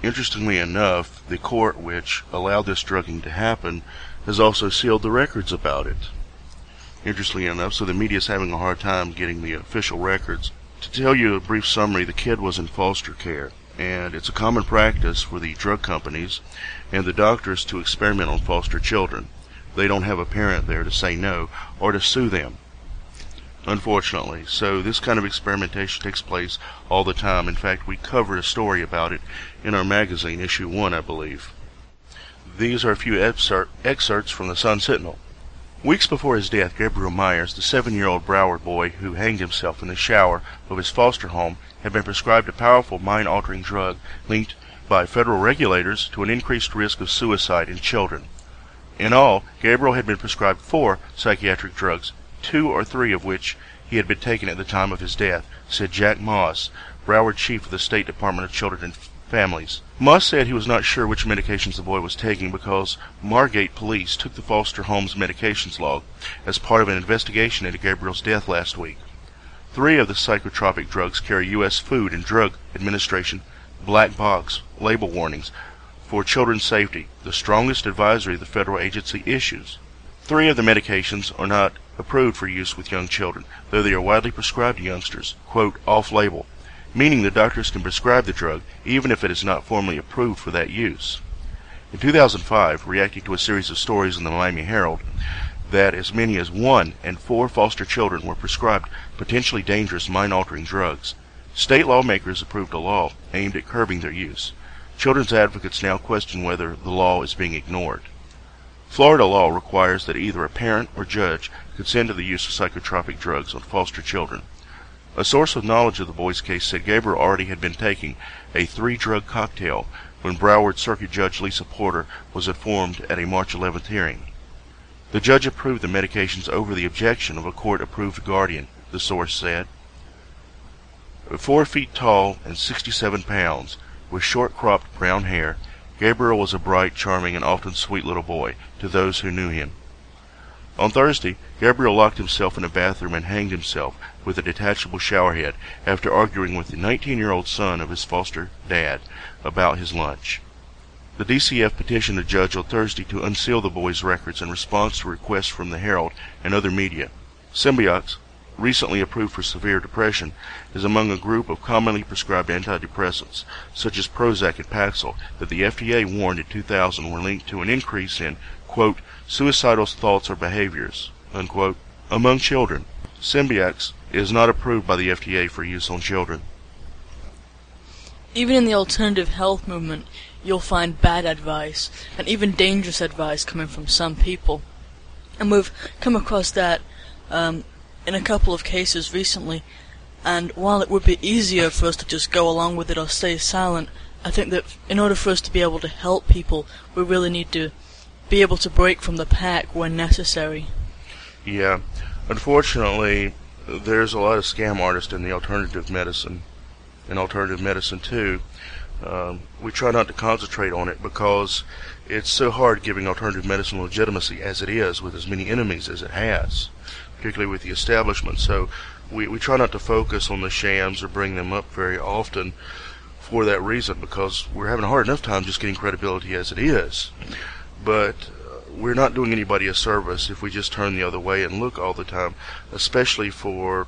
interestingly enough, the court which allowed this drugging to happen has also sealed the records about it interestingly enough, so the media is having a hard time getting the official records. To tell you a brief summary, the kid was in foster care, and it's a common practice for the drug companies and the doctors to experiment on foster children. They don't have a parent there to say no or to sue them. Unfortunately, so this kind of experimentation takes place all the time. In fact, we covered a story about it in our magazine, issue 1, I believe. These are a few excerpts from the Sun Sentinel. Weeks before his death, Gabriel Myers, the seven-year-old Broward boy who hanged himself in the shower of his foster home, had been prescribed a powerful mind-altering drug linked by federal regulators to an increased risk of suicide in children. In all, Gabriel had been prescribed four psychiatric drugs, two or three of which he had been taking at the time of his death, said Jack Moss, Broward chief of the State Department of Children and families. Moss said he was not sure which medications the boy was taking because Margate police took the foster home's medications log as part of an investigation into Gabriel's death last week. Three of the psychotropic drugs carry U.S. Food and Drug Administration black box label warnings for children's safety, the strongest advisory the federal agency issues. Three of the medications are not approved for use with young children, though they are widely prescribed to youngsters, quote, off-label meaning the doctors can prescribe the drug even if it is not formally approved for that use. In 2005, reacting to a series of stories in the Miami Herald, that as many as one and four foster children were prescribed potentially dangerous mind-altering drugs. State lawmakers approved a law aimed at curbing their use. Children's advocates now question whether the law is being ignored. Florida law requires that either a parent or judge consent to the use of psychotropic drugs on foster children. A source with knowledge of the boy's case said Gabriel already had been taking a three-drug cocktail when Broward Circuit Judge Lisa Porter was informed at a March 11th hearing. The judge approved the medications over the objection of a court-approved guardian, the source said. Four feet tall and 67 pounds, with short-cropped brown hair, Gabriel was a bright, charming, and often sweet little boy to those who knew him. On Thursday, Gabriel locked himself in a bathroom and hanged himself with a detachable showerhead after arguing with the 19-year-old son of his foster dad about his lunch. The DCF petitioned a judge on Thursday to unseal the boy's records in response to requests from the Herald and other media. Symbyax, recently approved for severe depression, is among a group of commonly prescribed antidepressants, such as Prozac and Paxil, that the FDA warned in 2000 were linked to an increase in, quote, suicidal thoughts or behaviors, unquote, among children. Symbyax is not approved by the FDA for use on children.
Even in the alternative health movement, you'll find bad advice, and even dangerous advice coming from some people. And we've come across that um, in a couple of cases recently, and while it would be easier for us to just go along with it or stay silent, I think that in order for us to be able to help people, we really need to be able to break from the pack when necessary.
Yeah. Unfortunately, there's a lot of scam artists in the alternative medicine in alternative medicine too. Um, we try not to concentrate on it because it's so hard giving alternative medicine legitimacy as it is with as many enemies as it has, particularly with the establishment. So we, we try not to focus on the shams or bring them up very often for that reason because we're having a hard enough time just getting credibility as it is. But we're not doing anybody a service if we just turn the other way and look all the time, especially for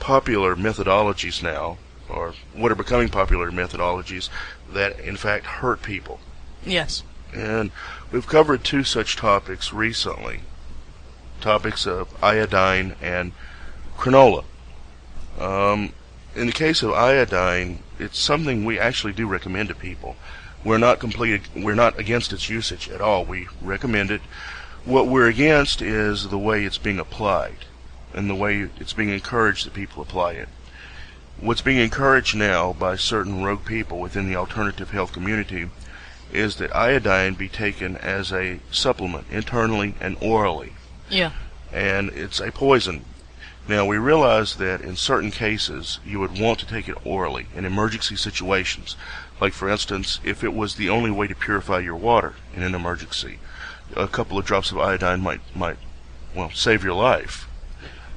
popular methodologies now, or what are becoming popular methodologies that in fact hurt people.
Yes.
And we've covered two such topics recently topics of iodine and canola. Um, in the case of iodine, it's something we actually do recommend to people. We're not complete, we're not against its usage at all. We recommend it. What we're against is the way it's being applied and the way it's being encouraged that people apply it. What's being encouraged now by certain rogue people within the alternative health community is that iodine be taken as a supplement internally and orally.
Yeah.
And it's a poison. Now we realize that in certain cases you would want to take it orally in emergency situations. Like for instance, if it was the only way to purify your water in an emergency, a couple of drops of iodine might might well save your life.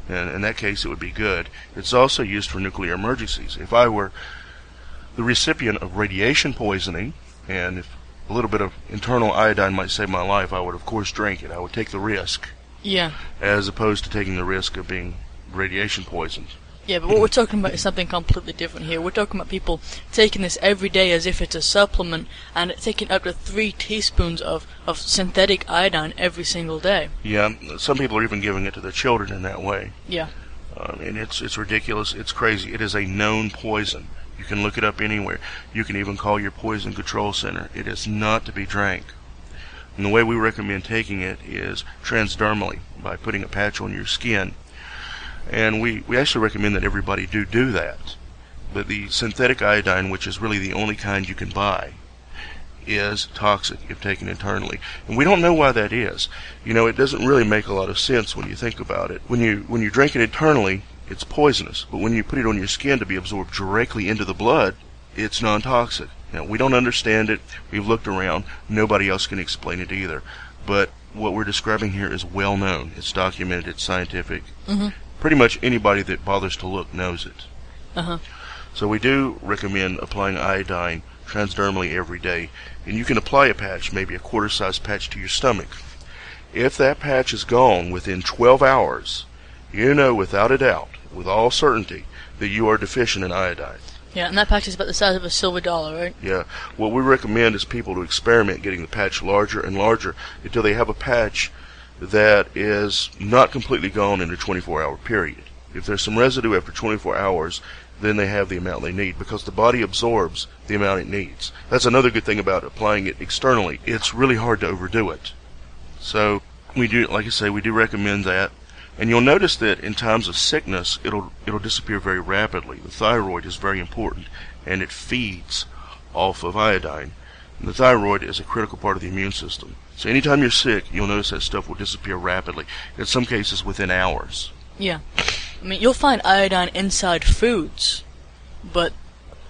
And in that case, it would be good. It's also used for nuclear emergencies. If I were the recipient of radiation poisoning, and if a little bit of internal iodine might save my life, I would of course drink it. I would take the risk.
Yeah.
As opposed to taking the risk of being radiation poisoned.
Yeah, but what we're talking about is something completely different here. We're talking about people taking this every day as if it's a supplement and taking up to three teaspoons of, of synthetic iodine every single day.
Yeah, some people are even giving it to their children in that way.
Yeah.
Um, and it's it's ridiculous. It's crazy. It is a known poison. You can look it up anywhere. You can even call your poison control center. It is not to be drank. And the way we recommend taking it is transdermally by putting a patch on your skin and we, we actually recommend that everybody do do that. But the synthetic iodine, which is really the only kind you can buy, is toxic if taken internally. And we don't know why that is. You know, it doesn't really make a lot of sense when you think about it. When you when you drink it internally, it's poisonous. But when you put it on your skin to be absorbed directly into the blood, it's non-toxic. Now, we don't understand it. We've looked around. Nobody else can explain it either. But what we're describing here is well known. It's documented. It's scientific.
Mm-hmm
pretty much anybody that bothers to look knows it.
Uh-huh.
So we do recommend applying iodine transdermally every day, and you can apply a patch, maybe a quarter-size patch to your stomach. If that patch is gone within 12 hours, you know without a doubt, with all certainty, that you are deficient in iodine.
Yeah, and that patch is about the size of a silver dollar, right?
Yeah. What we recommend is people to experiment getting the patch larger and larger until they have a patch that is not completely gone in a 24 hour period. If there's some residue after 24 hours, then they have the amount they need because the body absorbs the amount it needs. That's another good thing about applying it externally. It's really hard to overdo it. So we do, like I say, we do recommend that. And you'll notice that in times of sickness, it'll it'll disappear very rapidly. The thyroid is very important, and it feeds off of iodine. And The thyroid is a critical part of the immune system. So anytime you're sick, you'll notice that stuff will disappear rapidly. In some cases, within hours.
Yeah. I mean, you'll find iodine inside foods, but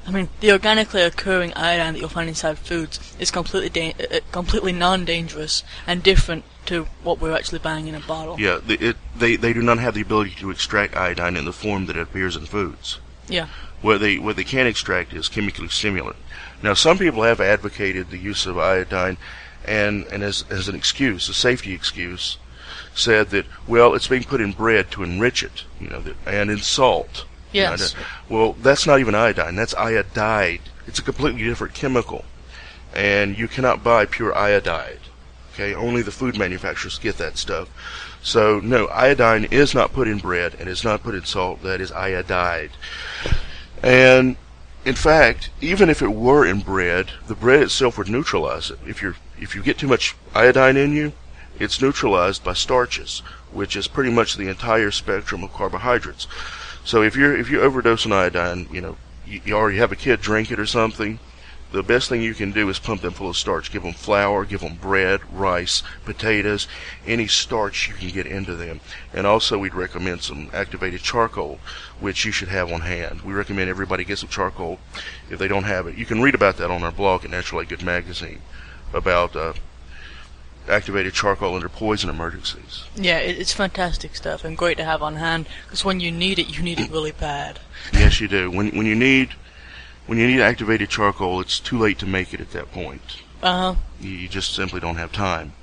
I mean, the organically occurring iodine that you'll find inside foods is completely da- uh, completely non-dangerous and different to what we're actually buying in a bottle.
Yeah, the, it, they they do not have the ability to extract iodine in the form that it appears in foods.
Yeah.
What they what they can extract is chemically stimulant. Now, some people have advocated the use of iodine, and and as as an excuse, a safety excuse, said that well, it's being put in bread to enrich it, you know, that, and in salt.
Yes.
Well, that's not even iodine. That's iodide. It's a completely different chemical, and you cannot buy pure iodide. Okay, only the food manufacturers get that stuff. So no, iodine is not put in bread and is not put in salt. That is iodide. And in fact, even if it were in bread, the bread itself would neutralize it. If you're if you get too much iodine in you, it's neutralized by starches, which is pretty much the entire spectrum of carbohydrates. So if you're if you overdose on iodine, you know, you, you already have a kid drink it or something, the best thing you can do is pump them full of starch. Give them flour, give them bread, rice, potatoes, any starch you can get into them. And also, we'd recommend some activated charcoal, which you should have on hand. We recommend everybody get some charcoal if they don't have it. You can read about that on our blog at Natural Naturally Good Magazine about uh, activated charcoal under poison emergencies.
Yeah, it's fantastic stuff and great to have on hand because when you need it, you need it really bad.
Yes, you do. When when you need when you need activated charcoal, it's too late to make it at that point.
Uh huh.
You, you just simply don't have time.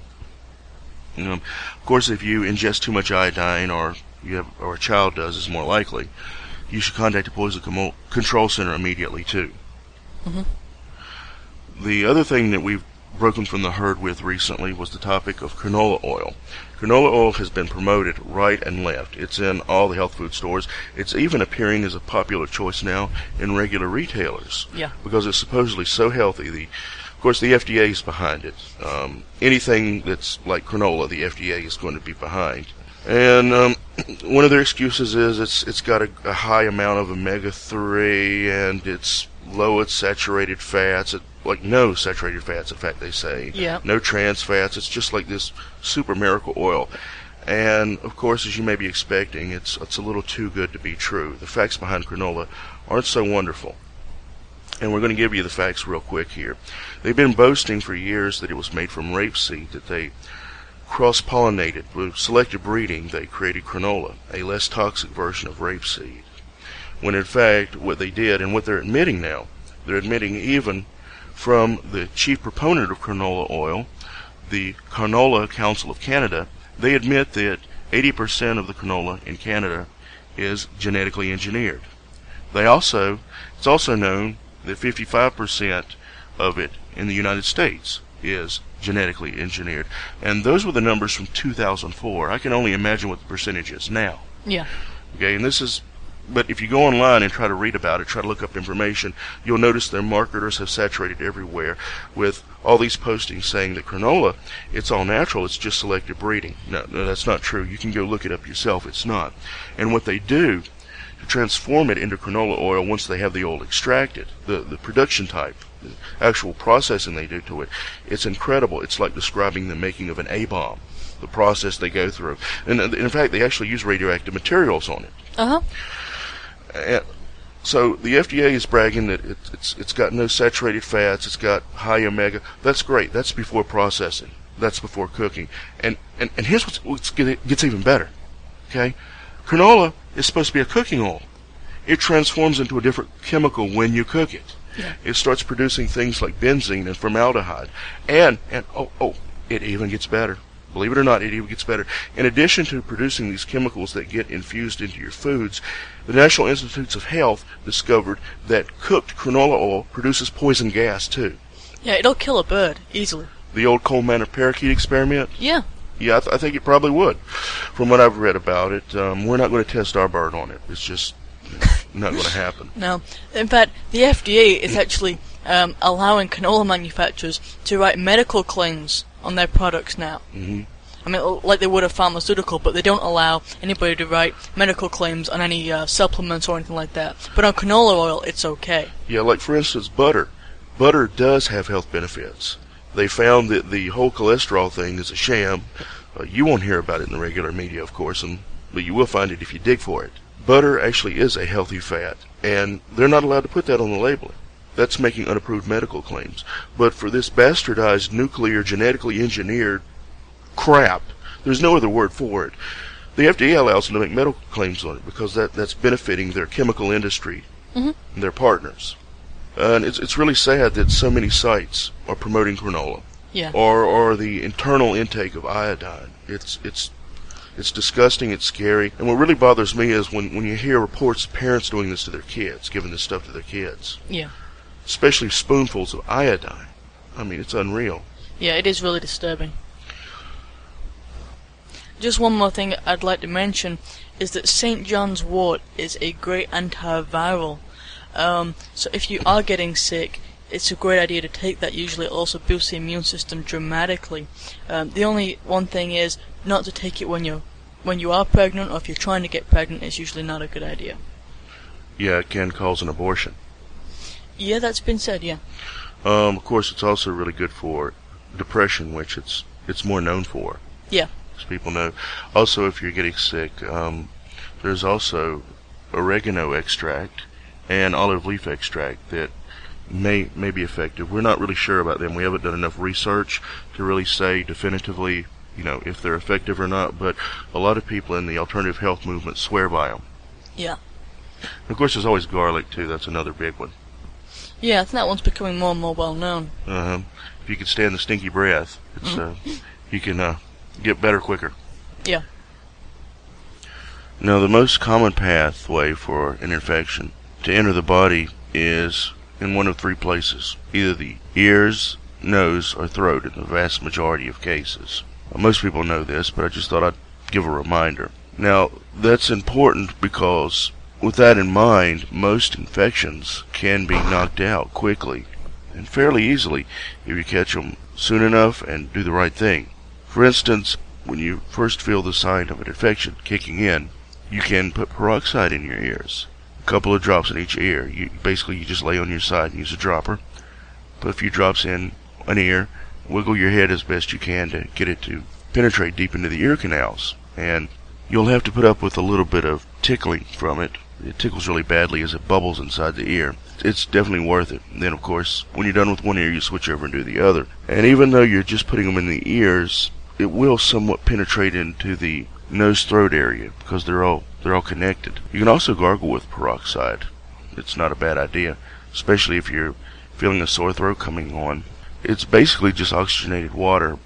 You know, of course, if you ingest too much iodine, or you have, or a child does, is more likely. You should contact the poison Control- control center immediately too.
Mhm.
The other thing that we've broken from the herd with recently was the topic of canola oil. Canola oil has been promoted right and left. It's in all the health food stores. It's even appearing as a popular choice now in regular retailers
Yeah.
because it's supposedly so healthy. The, of course, the FDA is behind it. Um, anything that's like canola, the FDA is going to be behind. And um, [CLEARS THROAT] one of their excuses is it's it's got a, a high amount of omega three and it's low in saturated fats. It, like no saturated fats, in fact, they say.
Yeah.
No trans fats. It's just like this super miracle oil. And of course, as you may be expecting, it's it's a little too good to be true. The facts behind granola aren't so wonderful. And we're going to give you the facts real quick here. They've been boasting for years that it was made from rapeseed, that they cross-pollinated with selective breeding. They created granola, a less toxic version of rapeseed. When in fact, what they did and what they're admitting now, they're admitting even from the chief proponent of canola oil, the Canola Council of Canada, they admit that 80% of the canola in Canada is genetically engineered. They also, it's also known that 55% of it in the United States is genetically engineered. And those were the numbers from 2004. I can only imagine what the percentage is now.
Yeah.
Okay, and this is, but if you go online and try to read about it, try to look up information, you'll notice their marketers have saturated everywhere with all these postings saying that granola, it's all natural, it's just selective breeding. No, no, that's not true. You can go look it up yourself. It's not. And what they do to transform it into canola oil once they have the oil extracted, the, the production type, the actual processing they do to it, it's incredible. It's like describing the making of an A-bomb, the process they go through. And uh, in fact, they actually use radioactive materials on it.
Uh huh.
And so the FDA is bragging that it, it's it's got no saturated fats, it's got high omega. That's great. That's before processing. That's before cooking. And and, and here's what's, what's get, gets even better. Okay, canola is supposed to be a cooking oil. It transforms into a different chemical when you cook it.
Yeah.
It starts producing things like benzene and formaldehyde. And and oh oh, it even gets better. Believe it or not, it even gets better. In addition to producing these chemicals that get infused into your foods, the National Institutes of Health discovered that cooked canola oil produces poison gas too.
Yeah, it'll kill a bird easily.
The old coal manor parakeet experiment.
Yeah.
Yeah, I, th- I think it probably would. From what I've read about it, um, we're not going to test our bird on it. It's just not going [LAUGHS] to happen.
No. In fact, the FDA is actually um, allowing canola manufacturers to write medical claims on their products now.
hmm
I mean, like they would a pharmaceutical, but they don't allow anybody to write medical claims on any uh, supplements or anything like that. But on canola oil, it's okay.
Yeah, like for instance, butter. butter does have health benefits. They found that the whole cholesterol thing is a sham. Uh, you won't hear about it in the regular media, of course, and, but you will find it if you dig for it. Butter actually is a healthy fat, and they're not allowed to put that on the labeling. That's making unapproved medical claims. But for this bastardized, nuclear, genetically engineered crap, there's no other word for it. The FDA allows them to make medical claims on it because that, that's benefiting their chemical industry mm-hmm. and their partners. And it's, it's really sad that so many sites are promoting granola
Yeah.
or, or the internal intake of iodine. It's, it's, it's disgusting, it's scary. And what really bothers me is when, when you hear reports of parents doing this to their kids, giving this stuff to their kids,
Yeah.
Especially spoonfuls of iodine. I mean, it's unreal.
Yeah, it is really disturbing. Just one more thing I'd like to mention is that St. John's wort is a great antiviral. Um, so if you are getting sick, it's a great idea to take that. Usually, it also boosts the immune system dramatically. Um, the only one thing is not to take it when you're when you are pregnant or if you're trying to get pregnant. It's usually not a good idea.
Yeah, it can cause an abortion.
Yeah, that's been said. Yeah.
Um, of course, it's also really good for depression, which it's it's more known for.
Yeah.
As people know. Also, if you're getting sick, um, there's also oregano extract and olive leaf extract that may may be effective. We're not really sure about them. We haven't done enough research to really say definitively, you know, if they're effective or not. But a lot of people in the alternative health movement swear by them.
Yeah.
And of course, there's always garlic too. That's another big one.
Yeah, I think that one's becoming more and more well known.
Uh-huh. If you can stand the stinky breath, it's uh, you can uh, get better quicker.
Yeah.
Now, the most common pathway for an infection to enter the body is in one of three places either the ears, nose, or throat in the vast majority of cases. Most people know this, but I just thought I'd give a reminder. Now, that's important because, with that in mind, most infections can be knocked out quickly and fairly easily if you catch them soon enough and do the right thing. For instance, when you first feel the sign of an infection kicking in, you can put peroxide in your ears. A couple of drops in each ear. You basically you just lay on your side and use a dropper. Put a few drops in an ear. Wiggle your head as best you can to get it to penetrate deep into the ear canals. And you'll have to put up with a little bit of tickling from it. It tickles really badly as it bubbles inside the ear. It's definitely worth it. And then, of course, when you're done with one ear, you switch over and do the other. And even though you're just putting them in the ears, it will somewhat penetrate into the nose throat area because they're all they're all connected. You can also gargle with peroxide. It's not a bad idea, especially if you're feeling a sore throat coming on. It's basically just oxygenated water.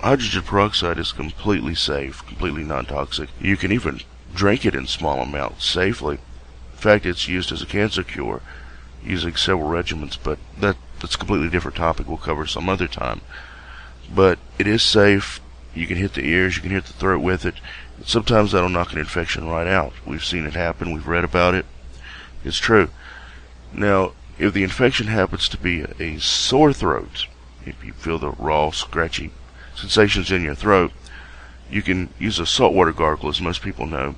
Hydrogen peroxide is completely safe, completely non-toxic. You can even drink it in small amounts safely. Fact, it's used as a cancer cure using several regimens, but that that's a completely different topic we'll cover some other time. But it is safe. You can hit the ears, you can hit the throat with it. Sometimes that'll knock an infection right out. We've seen it happen, we've read about it. It's true. Now, if the infection happens to be a sore throat, if you feel the raw, scratchy sensations in your throat, you can use a saltwater gargle, as most people know.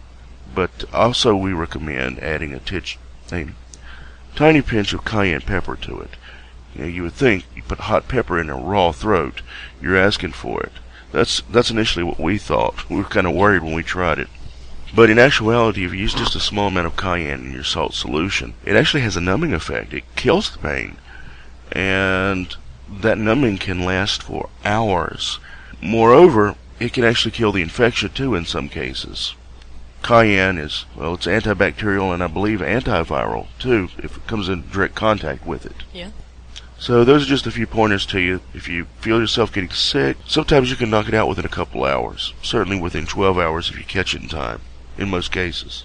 But also, we recommend adding a, titch, a tiny pinch of cayenne pepper to it. You, know, you would think you put hot pepper in a raw throat, you're asking for it. That's that's initially what we thought. [LAUGHS] We were kind of worried when we tried it. But in actuality, if you use just a small amount of cayenne in your salt solution, it actually has a numbing effect. It kills the pain. And that numbing can last for hours. Moreover, it can actually kill the infection too in some cases. Cayenne is, well, it's antibacterial and I believe antiviral too if it comes in direct contact with it.
Yeah.
So those are just a few pointers to you. If you feel yourself getting sick, sometimes you can knock it out within a couple hours. Certainly within 12 hours if you catch it in time, in most cases.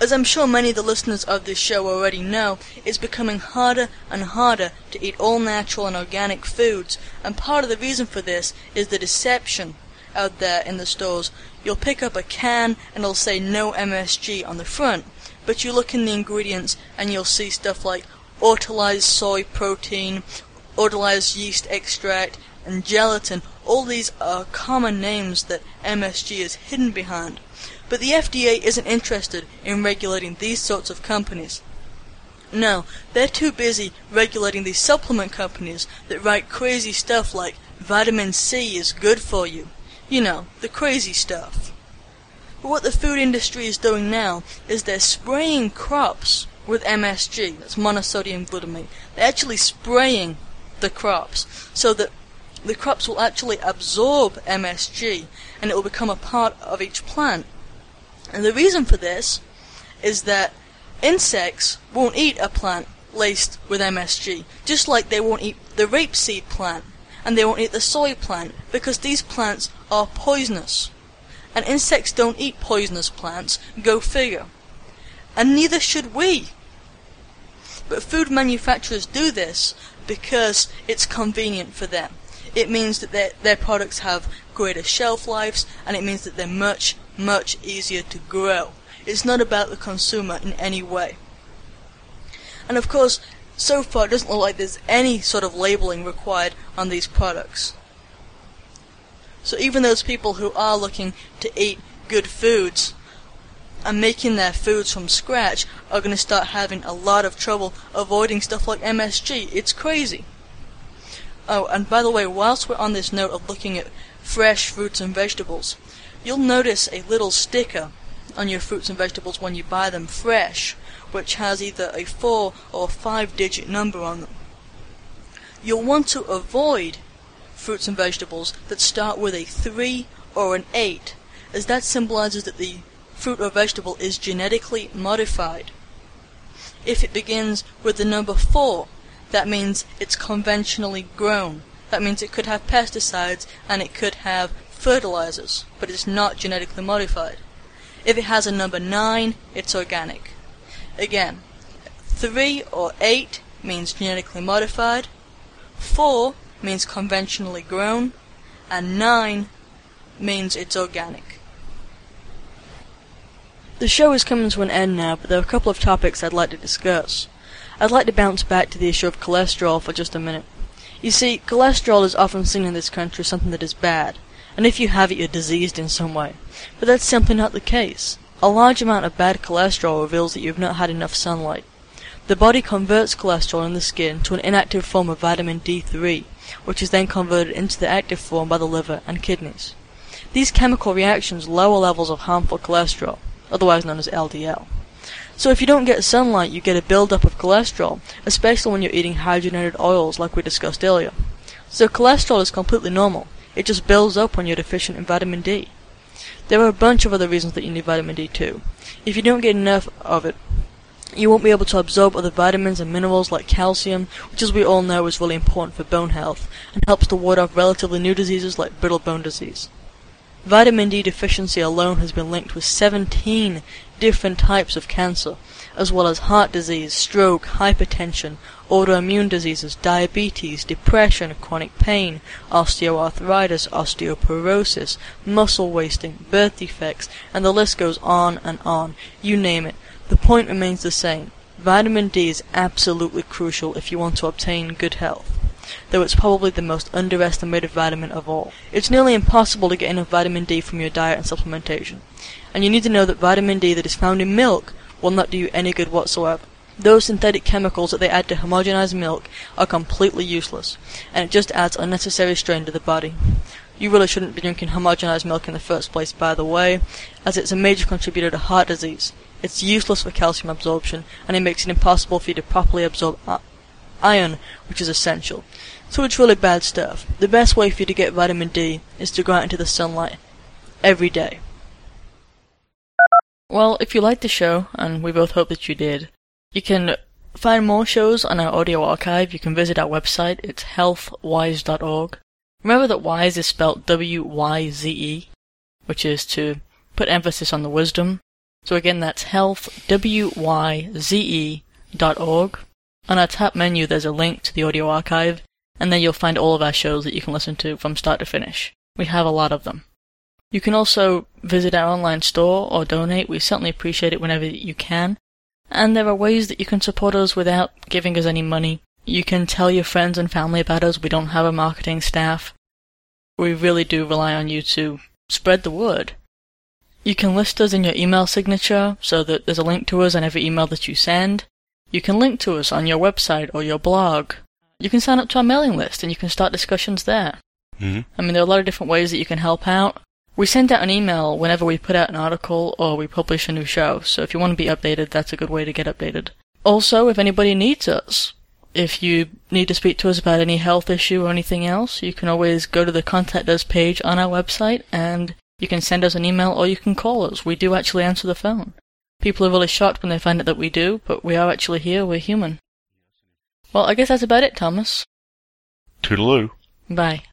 As I'm sure many of the listeners of this show already know, it's becoming harder and harder to eat all natural and organic foods, and part of the reason for this is the deception out there in the stores. You'll pick up a can and it'll say no MSG on the front, but you look in the ingredients and you'll see stuff like autolyzed soy protein, autolyzed yeast extract, and gelatin. All these are common names that MSG is hidden behind. But the FDA isn't interested in regulating these sorts of companies. No, they're too busy regulating these supplement companies that write crazy stuff like vitamin C is good for you. You know, the crazy stuff. But what the food industry is doing now is they're spraying crops with MSG, that's monosodium glutamate. They're actually spraying the crops so that the crops will actually absorb MSG and it will become a part of each plant. And the reason for this is that insects won't eat a plant laced with MSG, just like they won't eat the rapeseed plant and they won't eat the soy plant because these plants are poisonous. And insects don't eat poisonous plants, go figure. And neither should we. But food manufacturers do this because it's convenient for them. It means that their, their products have greater shelf lives, and it means that they're much, much easier to grow. It's not about the consumer in any way. And of course, so far it doesn't look like there's any sort of labeling required on these products. So even those people who are looking to eat good foods and making their foods from scratch are going to start having a lot of trouble avoiding stuff like MSG. It's crazy. Oh, and by the way, whilst we're on this note of looking at fresh fruits and vegetables, you'll notice a little sticker on your fruits and vegetables when you buy them fresh, which has either a 4 or 5 digit number on them. You'll want to avoid fruits and vegetables that start with a 3 or an 8, as that symbolizes that the fruit or vegetable is genetically modified. If it begins with the number 4, that means it's conventionally grown. That means it could have pesticides and it could have fertilizers, but it's not genetically modified. If it has a number 9, it's organic. Again, 3 or 8 means genetically modified, 4 means conventionally grown, and 9 means it's organic. The show is coming to an end now, but there are a couple of topics I'd like to discuss. I'd like to bounce back to the issue of cholesterol for just a minute. You see, cholesterol is often seen in this country as something that is bad, and if you have it, you're diseased in some way. But that's simply not the case. A large amount of bad cholesterol reveals that you have not had enough sunlight. The body converts cholesterol in the skin to an inactive form of vitamin D3, which is then converted into the active form by the liver and kidneys. These chemical reactions lower levels of harmful cholesterol, otherwise known as LDL. So if you don't get sunlight, you get a buildup of cholesterol, especially when you're eating hydrogenated oils like we discussed earlier. So cholesterol is completely normal. It just builds up when you're deficient in vitamin D. There are a bunch of other reasons that you need vitamin D too. If you don't get enough of it, you won't be able to absorb other vitamins and minerals like calcium, which as we all know is really important for bone health, and helps to ward off relatively new diseases like brittle bone disease. Vitamin D deficiency alone has been linked with 17 different types of cancer, as well as heart disease, stroke, hypertension, autoimmune diseases, diabetes, depression, chronic pain, osteoarthritis, osteoporosis, muscle wasting, birth defects, and the list goes on and on. You name it. The point remains the same. Vitamin D is absolutely crucial if you want to obtain good health though it's probably the most underestimated vitamin of all. It's nearly impossible to get enough vitamin D from your diet and supplementation. And you need to know that vitamin D that is found in milk will not do you any good whatsoever. Those synthetic chemicals that they add to homogenize milk are completely useless, and it just adds unnecessary strain to the body. You really shouldn't be drinking homogenized milk in the first place, by the way, as it's a major contributor to heart disease. It's useless for calcium absorption, and it makes it impossible for you to properly absorb iron, which is essential. So it's really bad stuff. The best way for you to get vitamin D is to go out into the sunlight every day. Well, if you liked the show, and we both hope that you did, you can find more shows on our audio archive. You can visit our website. It's healthwyze.org. Remember that wise is spelled W-Y-Z-E, which is to put emphasis on the wisdom. So again, that's health, W-Y-Z-E dot org. On our top menu, there's a link to the audio archive, and then you'll find all of our shows that you can listen to from start to finish. We have a lot of them. You can also visit our online store or donate. We certainly appreciate it whenever you can. And there are ways that you can support us without giving us any money. You can tell your friends and family about us. We don't have a marketing staff. We really do rely on you to spread the word. You can list us in your email signature so that there's a link to us in every email that you send. You can link to us on your website or your blog. You can sign up to our mailing list and you can start discussions there.
Mm-hmm.
I mean, there are a lot of different ways that you can help out. We send out an email whenever we put out an article or we publish a new show, so if you want to be updated, that's a good way to get updated. Also, if anybody needs us, if you need to speak to us about any health issue or anything else, you can always go to the Contact Us page on our website and you can send us an email or you can call us. We do actually answer the phone. People are really shocked when they find out that we do, but we are actually here. We're human. Well, I guess that's about it, Thomas.
Toodaloo.
Bye.